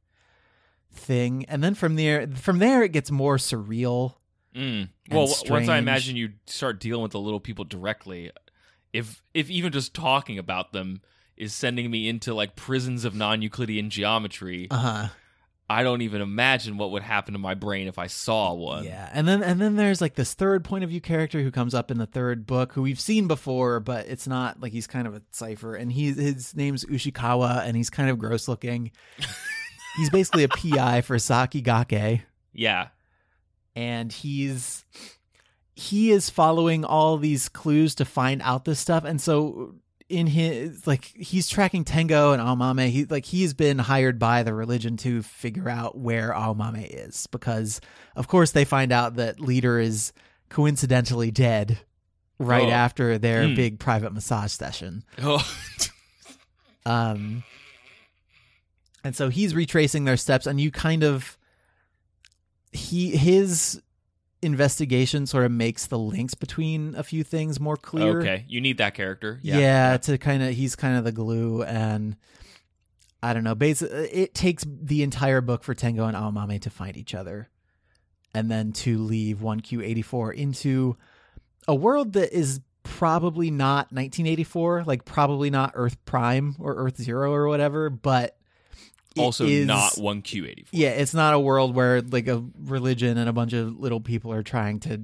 thing. And then from there from there it gets more surreal. Mm. Well, w- once I imagine you start dealing with the little people directly, if if even just talking about them is sending me into like prisons of non-Euclidean geometry, Uh-huh. I don't even imagine what would happen to my brain if I saw one. Yeah, and then and then there's like this third point of view character who comes up in the third book, who we've seen before, but it's not like he's kind of a cipher, and he his name's Ushikawa, and he's kind of gross looking, he's basically a PI for Saki Sakigake Yeah. and he's he is following all these clues to find out this stuff and so in his like he's tracking Tengo and Aomame he like he's been hired by the religion to figure out where Aomame is because of course they find out that leader is coincidentally dead right Oh. after their Hmm. big private massage session Oh. um, and so he's retracing their steps, and you kind of he his investigation sort of makes the links between a few things more clear. okay. You need that character. Yeah, Yeah. to kind of he's kind of the glue, and I don't know. Basically, it takes the entire book for Tengo and Aomame to find each other, and then to leave one Q eighty four into a world that is probably not 1984, like probably not Earth Prime or Earth Zero or whatever, but Also is- not one Q eighty four. Yeah, it's not a world where like a religion and a bunch of little people are trying to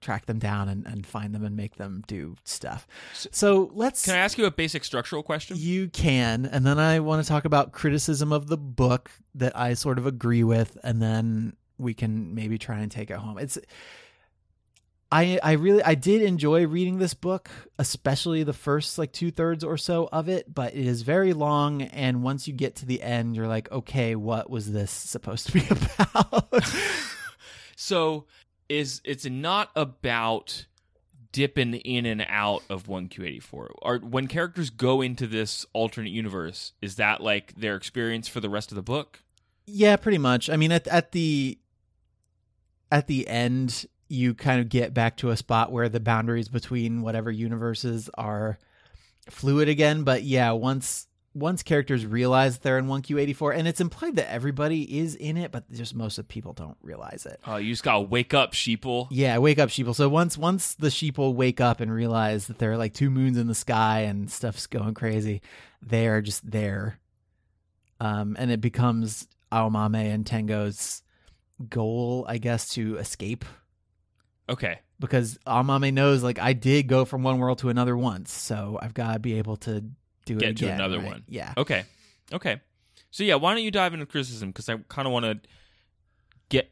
track them down and, and find them and make them do stuff. So let's Can I ask you a basic structural question? you can, and then I want to talk about criticism of the book that I sort of agree with, and then we can maybe try and take it home. It's I I really I did enjoy reading this book, especially the first like two thirds or so of it, but it is very long, and once you get to the end, you're like, okay, what was this supposed to be about? So is it's not about dipping in and out of 1Q84. Or when characters go into this alternate universe, is that like their experience for the rest of the book? Yeah, pretty much. I mean, at at the at the end, you kind of get back to a spot where the boundaries between whatever universes are fluid again. But yeah, once once characters realize they're in one Q eighty four, and it's implied that everybody is in it, but just most of people don't realize it. Uh, you just gotta wake up, sheeple. Yeah, wake up, sheeple. So once once the sheeple wake up and realize that there are like two moons in the sky and stuff's going crazy, they are just there. Um, and it becomes Aomame and Tengo's goal, I guess, to escape Okay. because Aomame knows like I did go from one world to another once, so I've got to be able to do it again. Get to another right? one. Yeah. Okay. Okay. So yeah, why don't you dive into criticism? Because I kind of want to get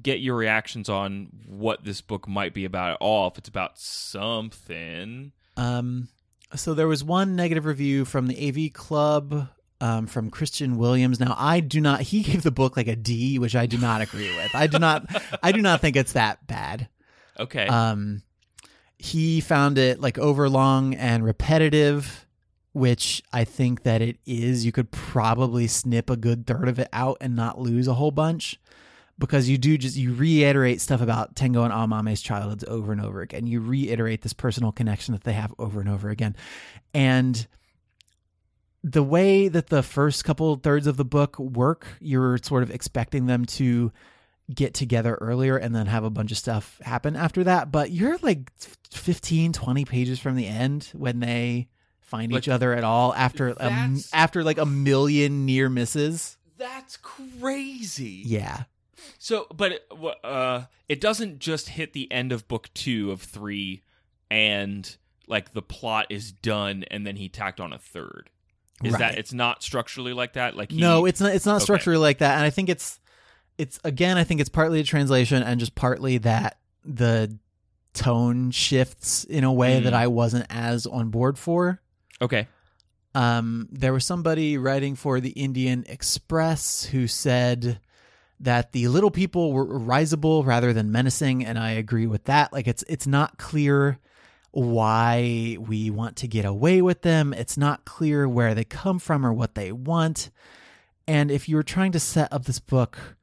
get your reactions on what this book might be about at all. If it's about something. Um, so there was one negative review from the AV Club um, from Christian Williams. Now I do not. He gave the book like a D, which I do not agree with. I do not. I do not think it's that bad. Okay. Um, he found it like overlong and repetitive, which I think that it is. You could probably snip a good third of it out and not lose a whole bunch because you do just you reiterate stuff about Tengo and Aomame's childhoods over and over again. You reiterate this personal connection that they have over and over again. And the way that the first couple thirds of the book work, you're sort of expecting them to get together earlier and then have a bunch of stuff happen after that. But you're like 15, 20 pages from the end when they find Like, each other at all after after like a million near misses. That's crazy. Yeah. So, but it, uh, it doesn't just hit the end of book two of three, and like the plot is done, and then he tacked on a third. Is Right. that it's not structurally like that? Like he, no, it's not. It's not Okay. structurally like that, and I think it's it's again. I think it's partly a translation and just partly that the tone shifts in a way Mm. that I wasn't as on board for. okay. Um, there was somebody writing for the Indian Express who said that the little people were risible rather than menacing, and I agree with that. Like it's it's not clear why we want to get away with them. It's not clear where they come from or what they want. And if you were trying to set up this book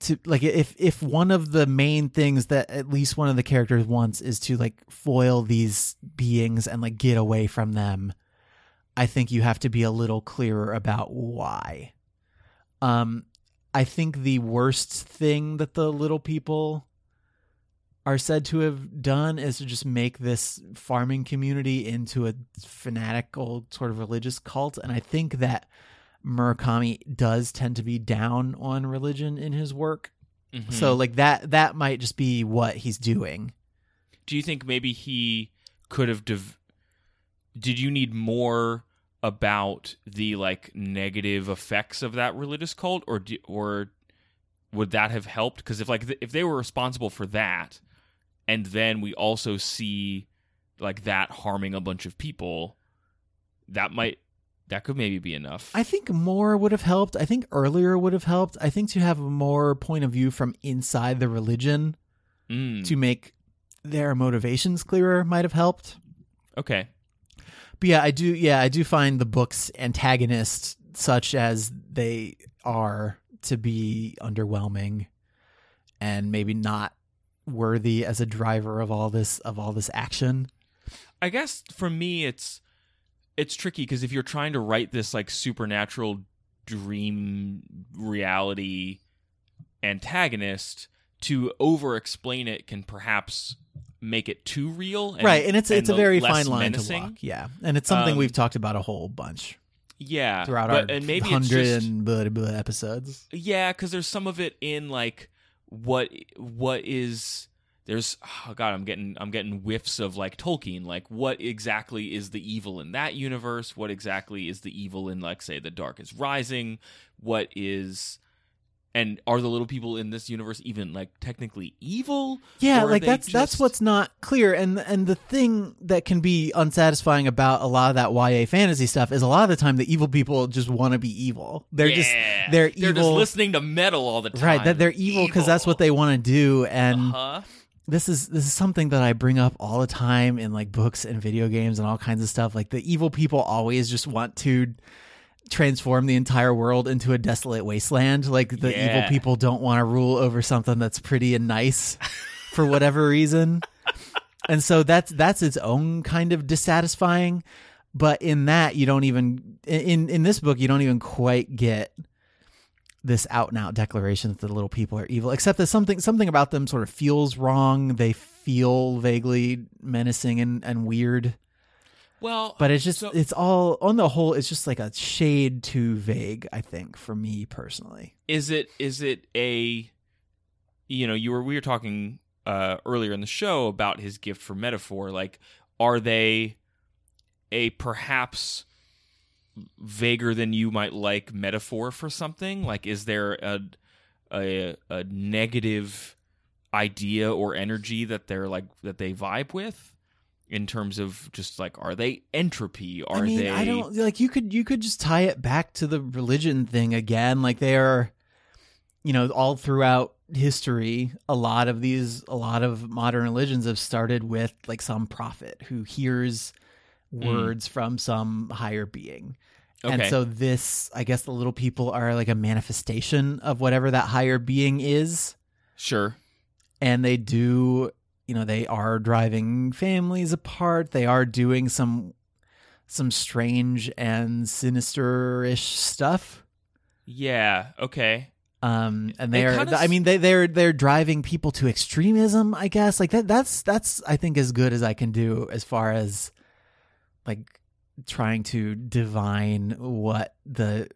to like if if one of the main things that at least one of the characters wants is to like foil these beings and like get away from them, I think you have to be a little clearer about why. Um I think the worst thing that the little people are said to have done is to just make this farming community into a fanatical sort of religious cult and I think that Murakami does tend to be down on religion in his work. Mhm. So like that that might just be what he's doing. do you think maybe he could have? Div- Did you need more about the like negative effects of that religious cult or do, or would that have helped because if like th- if they were responsible for that and then we also see like that harming a bunch of people that might that could maybe be enough I think more would have helped. I think earlier would have helped. I think to have a more point of view from inside the religion Mm, to make their motivations clearer might have helped. okay But yeah, I do. Yeah, I do find the book's antagonists, such as they are, to be underwhelming, and maybe not worthy as a driver of all this of all this action. I guess for me it's it's tricky because if you're trying to write this like supernatural dream reality antagonist to over explain it can perhaps make it too real and, right, and it's it's a very fine line menacing. to walk. Yeah, and it's something Um, we've talked about a whole bunch yeah throughout but, our and maybe it's hundred just and blah, blah episodes. yeah because there's some of it in like what what is there's oh god i'm getting i'm getting whiffs of like tolkien like what exactly is the evil in that universe what exactly is the evil in like say the dark is rising what is and are the little people in this universe even like technically evil Yeah, like that's that's what's not clear, and and the thing that can be unsatisfying about a lot of that YA fantasy stuff is a lot of the time the evil people just want to be evil. They're just Yeah. they're evil they're just listening to metal all the time right? That they're evil because that's what they want to do, and uh-huh. This is this is something that I bring up all the time in like books and video games and all kinds of stuff. Like the evil people always just want to transform the entire world into a desolate wasteland. Like the evil people don't want to rule over something that's pretty and nice for whatever reason. And so that's that's its own kind of dissatisfying. But in that you don't even in in this book you don't even quite get this out and out declaration that the little people are evil, except that something something about them sort of feels wrong. They feel vaguely menacing and, and weird. well But it's just so- it's all on the whole, it's just like a shade too vague, I think, for me personally. is it is it a you know you were we were talking uh earlier in the show about his gift for metaphor like are they a perhaps vaguer than you might like metaphor for something like is there a a, a negative idea or energy that they're like that they vibe with in terms of just like are they entropy are I mean, they I don't like you could you could just tie it back to the religion thing again. Like they are, you know, all throughout history, a lot of these, a lot of modern religions have started with like some prophet who hears words from some higher being. And so this, I guess, the little people are like a manifestation of whatever that higher being is. Sure. And they do you know they are driving families apart. They are doing some some strange and sinister-ish stuff. Yeah okay. Um and They they're kinda i mean they they're they're driving people to extremism i guess. Like that that's that's i think as good as i can do as far as like trying to divine what the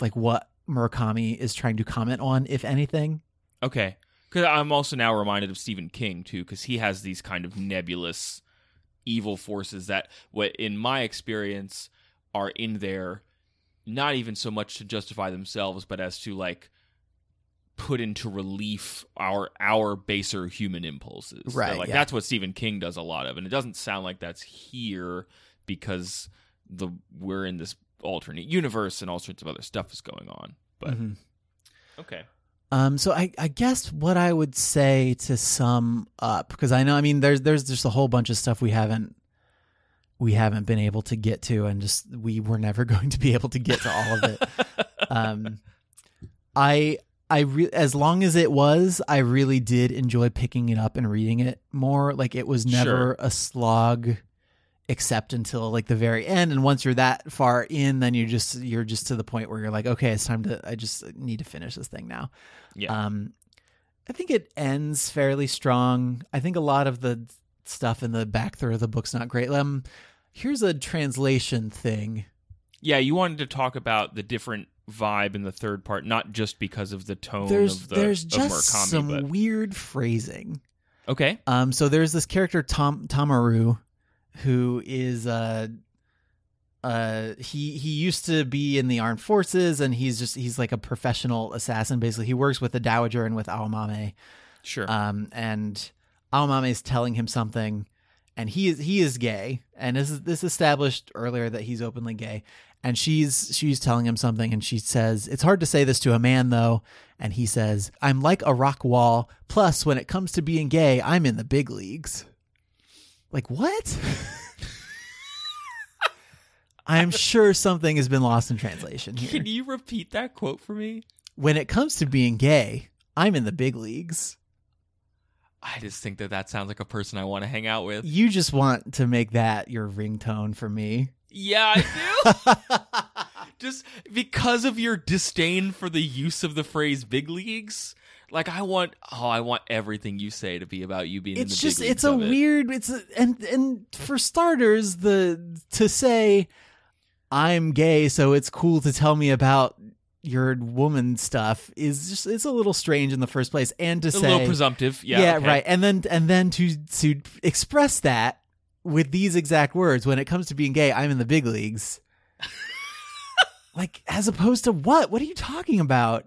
like what murakami is trying to comment on if anything Okay. Because I'm also now reminded of Stephen King too, because he has these kind of nebulous evil forces that, what in my experience, are in there, not even so much to justify themselves, but as to like put into relief our our baser human impulses. Right, Like yeah. that's what Stephen King does a lot of, and it doesn't sound like that's here because the we're in this alternate universe and all sorts of other stuff is going on. But Mhm. okay. Um, so I, I guess what I would say to sum up, because I know, I mean, there's there's just a whole bunch of stuff we haven't we haven't been able to get to, and just we were never going to be able to get to all of it. um, I I re- as long as it was, I really did enjoy picking it up and reading it more. Like it was never Sure. a slog, except until like the very end. And once you're that far in, then you just you're just to the point where you're like, okay, it's time to. I just need to finish this thing now. Yeah. Um, I think it ends fairly strong. I think a lot of the stuff in the back third of the book's not great. Um, here's a translation thing. Yeah, you wanted to talk about the different vibe in the third part, not just because of the tone There's of the there's of just Murakami, some but weird phrasing. okay, Um, so there's this character Tom Tamaru, who is uh, uh he he used to be in the armed forces and he's just he's like a professional assassin. Basically he works with the dowager and with Aomame. Sure. um and Aomame is telling him something and he is he is gay. And this is this established earlier that he's openly gay. And she's she's telling him something and she says it's hard to say this to a man though. And he says I'm like a rock wall. Plus when it comes to being gay I'm in the big leagues like what I'm sure something has been lost in translation here. Can you repeat that quote for me? When it comes to being gay, I'm in the big leagues. I just think that that sounds like a person I want to hang out with. You just want to make that your ringtone for me. Yeah, I do. just because of your disdain for the use of the phrase big leagues. Like I want oh, I want everything you say to be about you being in the it's just it's a it. weird it's a, and and for starters the to say I'm gay so it's cool to tell me about your woman stuff is just it's a little strange in the first place and to a say little presumptive. Yeah, okay. right and then and then to to express that with these exact words when it comes to being gay i'm in the big leagues like as opposed to what what are you talking about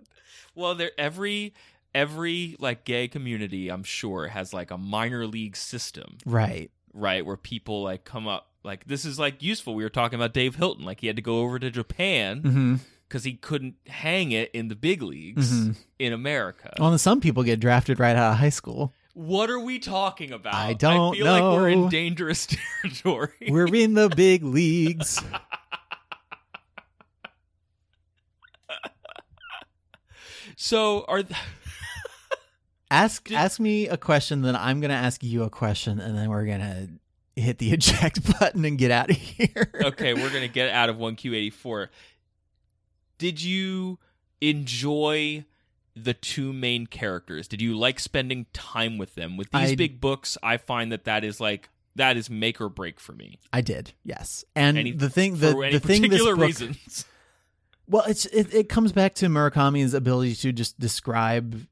Well, there every every like gay community, I'm sure, has like a minor league system, right right, where people like come up like this is like useful. We were talking about Dave Hilton, like he had to go over to Japan mm-hmm. because he couldn't hang it in the big leagues Mhm. in America. well some people get drafted right out of high school What are we talking about? I don't I feel like we're in dangerous territory. we're in the big leagues so are th- ask Did- ask me a question then i'm gonna ask you a question and then we're gonna hit the eject button and get out of here okay, we're gonna get out of one Q eighty four. Did you enjoy the two main characters? Did you like spending time with them? With these I- big books, I find that that is like that is make or break for me. i did yes and Any- the thing for the, any the thing this particular book reasons. Well, it's it, it comes back to Murakami's ability to just describe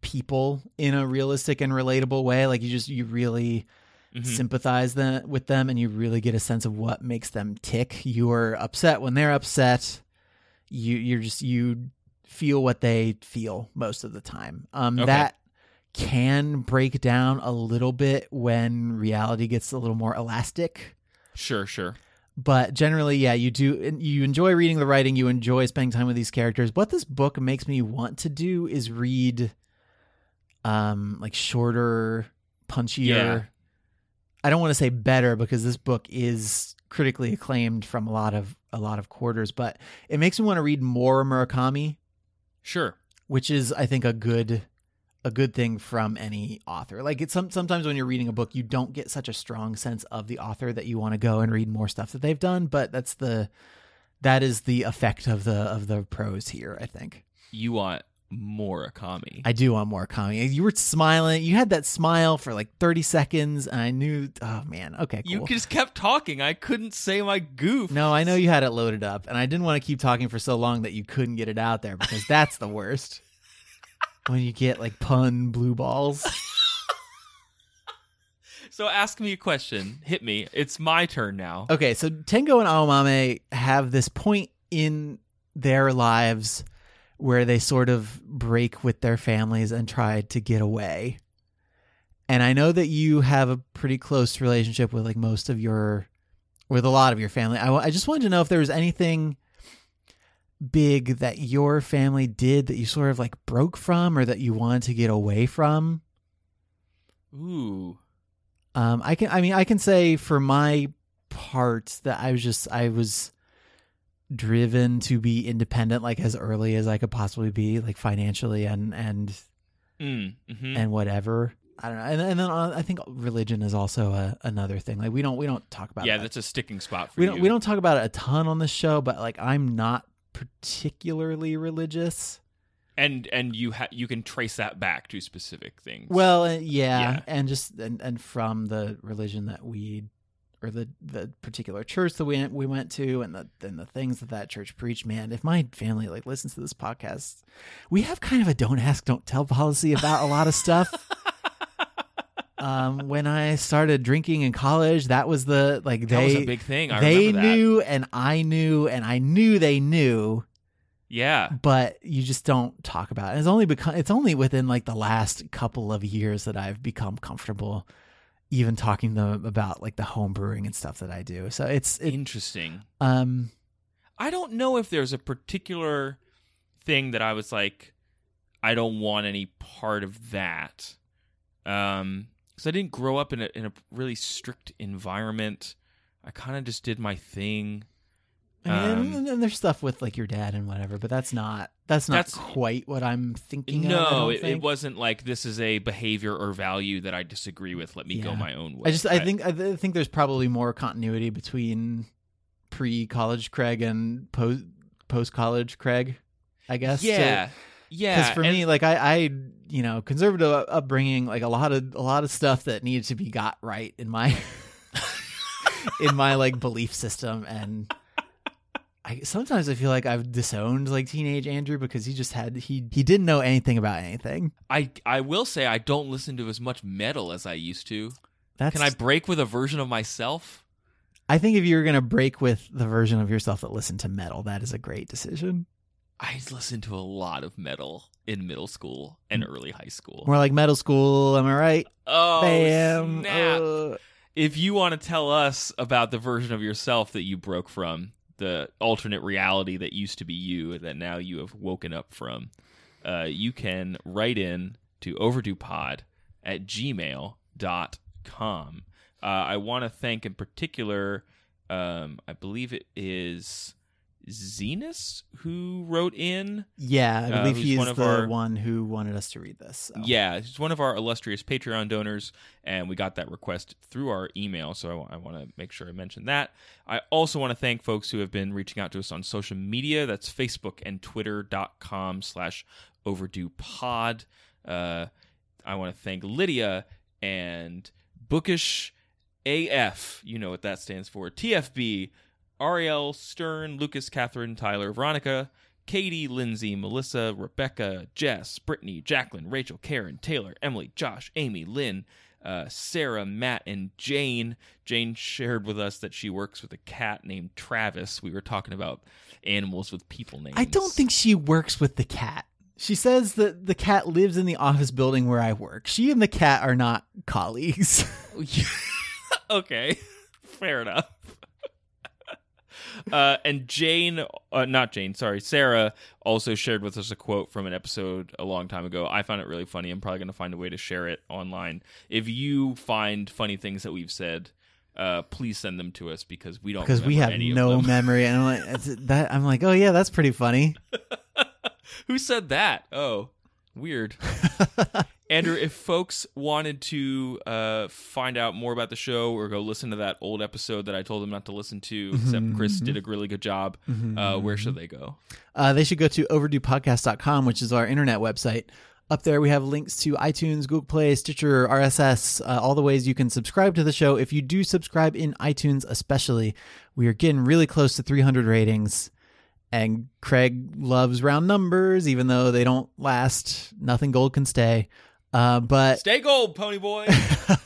people in a realistic and relatable way. Like you just you really Mhm. sympathize them, with them, and you really get a sense of what makes them tick. You are upset when they're upset. You you're just you feel what they feel most of the time. Um, Okay. that can break down a little bit when reality gets a little more elastic Sure, sure. but generally yeah you do you enjoy reading the writing you enjoy spending time with these characters what this book makes me want to do is read um like shorter punchier Yeah. i don't want to say better because this book is critically acclaimed from a lot of a lot of quarters but it makes me want to read more murakami Sure. which is i think a good a good thing from any author like it's some sometimes when you're reading a book you don't get such a strong sense of the author that you want to go and read more stuff that they've done but that's the that is the effect of the of the prose here i think You want more Akami. i do want more comedy you were smiling you had that smile for like 30 seconds and i knew oh man okay cool You just kept talking. I couldn't say my goof. no i know you had it loaded up and i didn't want to keep talking for so long that you couldn't get it out there because that's the worst when you get like pun blue balls So ask me a question. Hit me. It's my turn now. Okay, so Tengo and Aomame have this point in their lives where they sort of break with their families and try to get away. And I know that you have a pretty close relationship with like most of your with a lot of your family. I, I just wanted to know if there was anything big that your family did that you sort of like broke from or that you wanted to get away from. Ooh. Um, I can. I mean, I can say for my part that I was just I was driven to be independent, like as early as I could possibly be, like financially and and Mm, mhm. and whatever. I don't know. And, and then uh, I think religion is also a, another thing. Like we don't we don't talk about yeah, it. that's a sticking spot for we you. don't we don't talk about it a ton on the show, but like I'm not particularly religious. and and you ha- you can trace that back to specific things. Well, uh, yeah, Yeah. and just and, and from the religion that we or the the particular church that we went, we went to and the and the things that that church preached, man, if my family like listens to this podcast, we have kind of a don't ask don't tell policy about a lot of stuff. um, when I started drinking in college, that was the like That they was a big thing. I they knew and I knew and I knew they knew, Yeah. but you just don't talk about it. It's only become it's only within like the last couple of years that I've become comfortable even talking to them about like the home brewing and stuff that I do. So it's it, Interesting. um I don't know if there's a particular thing that I was like, I don't want any part of that. Um, because I didn't grow up in a in a really strict environment. I kind of just did my thing. I mean, Um, and, there's stuff with like your dad and whatever, but that's not that's not That's- quite what I'm thinking. No, don't it, it wasn't like this is a behavior or value that I disagree with. Let me go my own way. I just I think I th- think there's probably more continuity between pre-college Craig and post post-college Craig. I guess. yeah, yeah. Because for and- me, like I, I, you know, conservative upbringing, like a lot of a lot of stuff that needed to be got right in my in my like belief system, and I sometimes I feel like I've disowned like teenage Andrew because he just had he he didn't know anything about anything. I I will say I don't listen to as much metal as I used to. That's Can I break with a version of myself? I think if you're gonna break with the version of yourself that listened to metal, that is a great decision. I listened to a lot of metal in middle school and early high school. More like metal school, am I right? Oh, Bam. snap. Uh, if you want to tell us about the version of yourself that you broke from, the alternate reality that used to be you that now you have woken up from, uh, you can write in to overduepod at gmail.com. Uh, I want to thank in particular, um, I believe it is Zenus who wrote in. yeah, I Uh, believe who's he's one of the our- one who wanted us to read this. so. Yeah, he's one of our illustrious Patreon donors, and we got that request through our email, so I, want to make sure I mention that. I also want to thank folks who have been reaching out to us on social media. That's Facebook and Twitter.com slash overdue pod. Uh, I want to thank Lydia and Bookish AF. You know what that stands for. TFB, Ariel, Stern, Lucas, Catherine, Tyler, Veronica, Katie, Lindsay, Melissa, Rebecca, Jess, Brittany, Jacqueline, Rachel, Karen, Taylor, Emily, Josh, Amy, Lynn, uh, Sarah, Matt, and Jane. Jane shared with us that she works with a cat named Travis. We were talking about animals with people names. I don't think she works with the cat. She says that the cat lives in the office building where I work. She and the cat are not colleagues. okay, fair enough. Uh, and Jane, uh, not Jane, sorry, Sarah also shared with us a quote from an episode a long time ago. I found it really funny. I'm probably going to find a way to share it online. If you find funny things that we've said, uh, please send them to us because we don't because we have no memory. And I'm like, that I'm like, oh yeah, that's pretty funny. Who said that? Oh, weird. Andrew, if folks wanted to uh, find out more about the show or go listen to that old episode that I told them not to listen to, except Chris did a really good job, uh, where should they go? Uh, they should go to overduepodcast.com, which is our internet website. Up there, we have links to iTunes, Google Play, Stitcher, RSS, uh, all the ways you can subscribe to the show. If you do subscribe in iTunes, especially, we are getting really close to 300 ratings. And Craig loves round numbers, even though they don't last. Nothing gold can stay. Uh, but Stay gold, Pony Boy.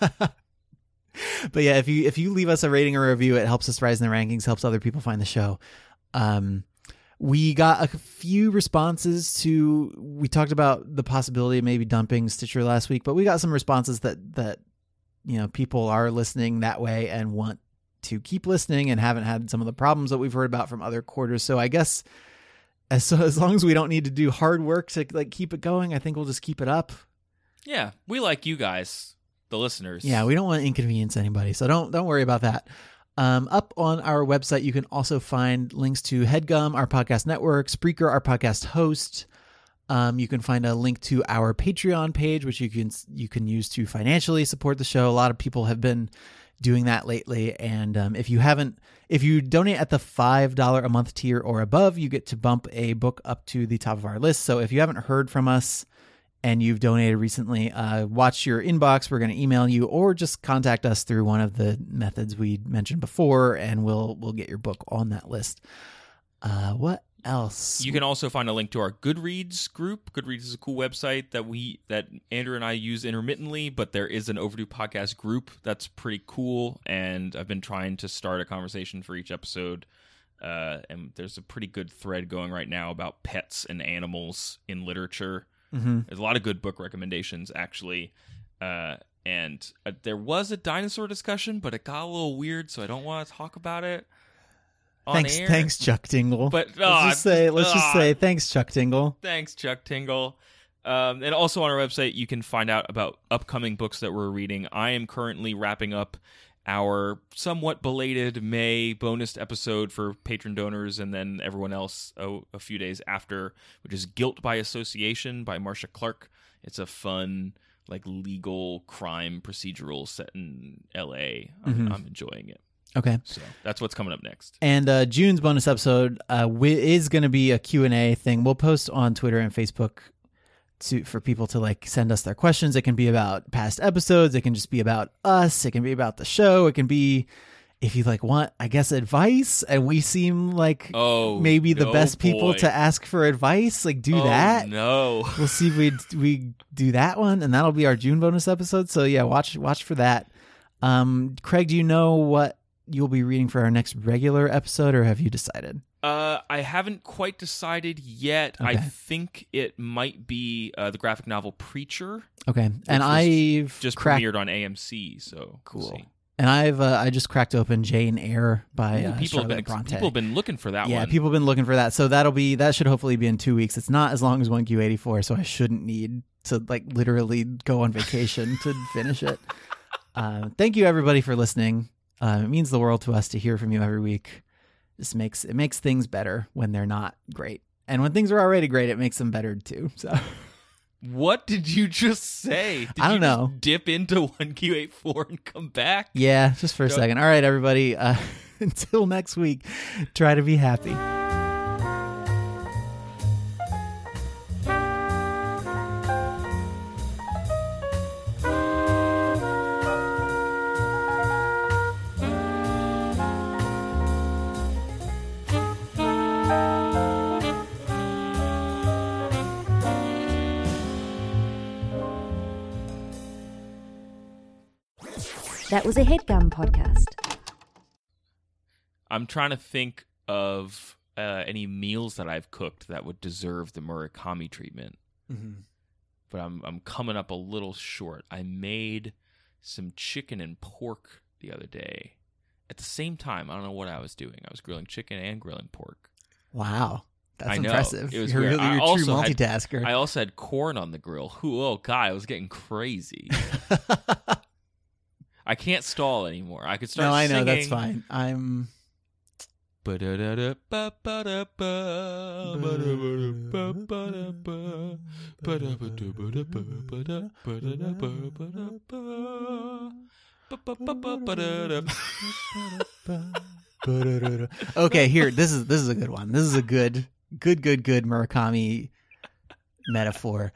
but yeah, if you if you leave us a rating or review, it helps us rise in the rankings, helps other people find the show. Um, we got a few responses to we talked about the possibility of maybe dumping Stitcher last week, but we got some responses that that you know people are listening that way and want to keep listening and haven't had some of the problems that we've heard about from other quarters. So I guess as so as long as we don't need to do hard work to like keep it going, I think we'll just keep it up. Yeah, we like you guys, the listeners. Yeah, we don't want to inconvenience anybody, so don't don't worry about that. Um, up on our website, you can also find links to Headgum, our podcast network, Spreaker, our podcast host. Um, you can find a link to our Patreon page, which you can you can use to financially support the show. A lot of people have been doing that lately, and um, if you haven't, if you donate at the five dollar a month tier or above, you get to bump a book up to the top of our list. So if you haven't heard from us and you've donated recently, uh, watch your inbox. We're going to email you, or just contact us through one of the methods we mentioned before, and we'll we'll get your book on that list. Uh, what else? You can also find a link to our Goodreads group. Goodreads is a cool website that we that Andrew and I use intermittently, but there is an overdue podcast group that's pretty cool. And I've been trying to start a conversation for each episode. Uh, and there's a pretty good thread going right now about pets and animals in literature. Mhm. There's a lot of good book recommendations, actually. Uh, and uh, there was a dinosaur discussion, but it got a little weird, so I don't want to talk about it. Thanks, air. thanks, Chuck Tingle. But, let's just say, let's just ah. say, thanks, Chuck Tingle. Thanks, Chuck Tingle. Um, and also on our website, you can find out about upcoming books that we're reading. I am currently wrapping up our somewhat belated May bonus episode for patron donors and then everyone else a, a few days after, which is Guilt by Association by Marcia Clark. It's a fun, like legal crime procedural set in L.A. I'm, Mhm. I'm enjoying it. Okay. So that's what's coming up next. And uh, June's bonus episode uh, is going to be a Q&A thing. We'll post on Twitter and Facebook to for people to like send us their questions. It can be about past episodes. It can just be about us. It can be about the show. It can be if you like want, I guess, advice. And we seem like Oh, maybe the no, best people to ask for advice. Like do Oh, that. No. We'll see if we we do that one, and that'll be our June bonus episode. So yeah, watch watch for that. Um, Craig, do you know what you'll be reading for our next regular episode, or have you decided? Uh, I haven't quite decided yet. I think it might be uh, the graphic novel Preacher, Okay, and I've just cracked, premiered on AMC. So we'll Cool. and I've uh, I just cracked open Jane Eyre by Ooh, uh, people have been Bronte. people have been looking for that yeah, one. people have been looking for that. So that'll be that should hopefully be in two weeks. It's not as long as one Q eighty four, so I shouldn't need to like literally go on vacation to finish it. Uh, thank you everybody for listening. Uh, it means the world to us to hear from you every week. This makes it makes things better when they're not great, and when things are already great, it makes them better too. So what did you just say? Did I don't you just know. dip into one Q eight four and come back. yeah, just for a Go- second. All right, everybody. Uh, until next week, try to be happy. That was a headgum podcast. I'm trying to think of uh, any meals that I've cooked that would deserve the Murakami treatment. but I'm I'm coming up a little short. I made some chicken and pork the other day. At the same time, I don't know what I was doing. I was grilling chicken and grilling pork. Wow, that's I know. impressive. It was you're weird. really I true also had- multitasker. I also had corn on the grill. Who? Oh God, I was getting crazy. I can't stall anymore. I could start. no, I know that's fine. I'm okay. Here, this is this is a good one. This is a good, good, good, good Murakami metaphor.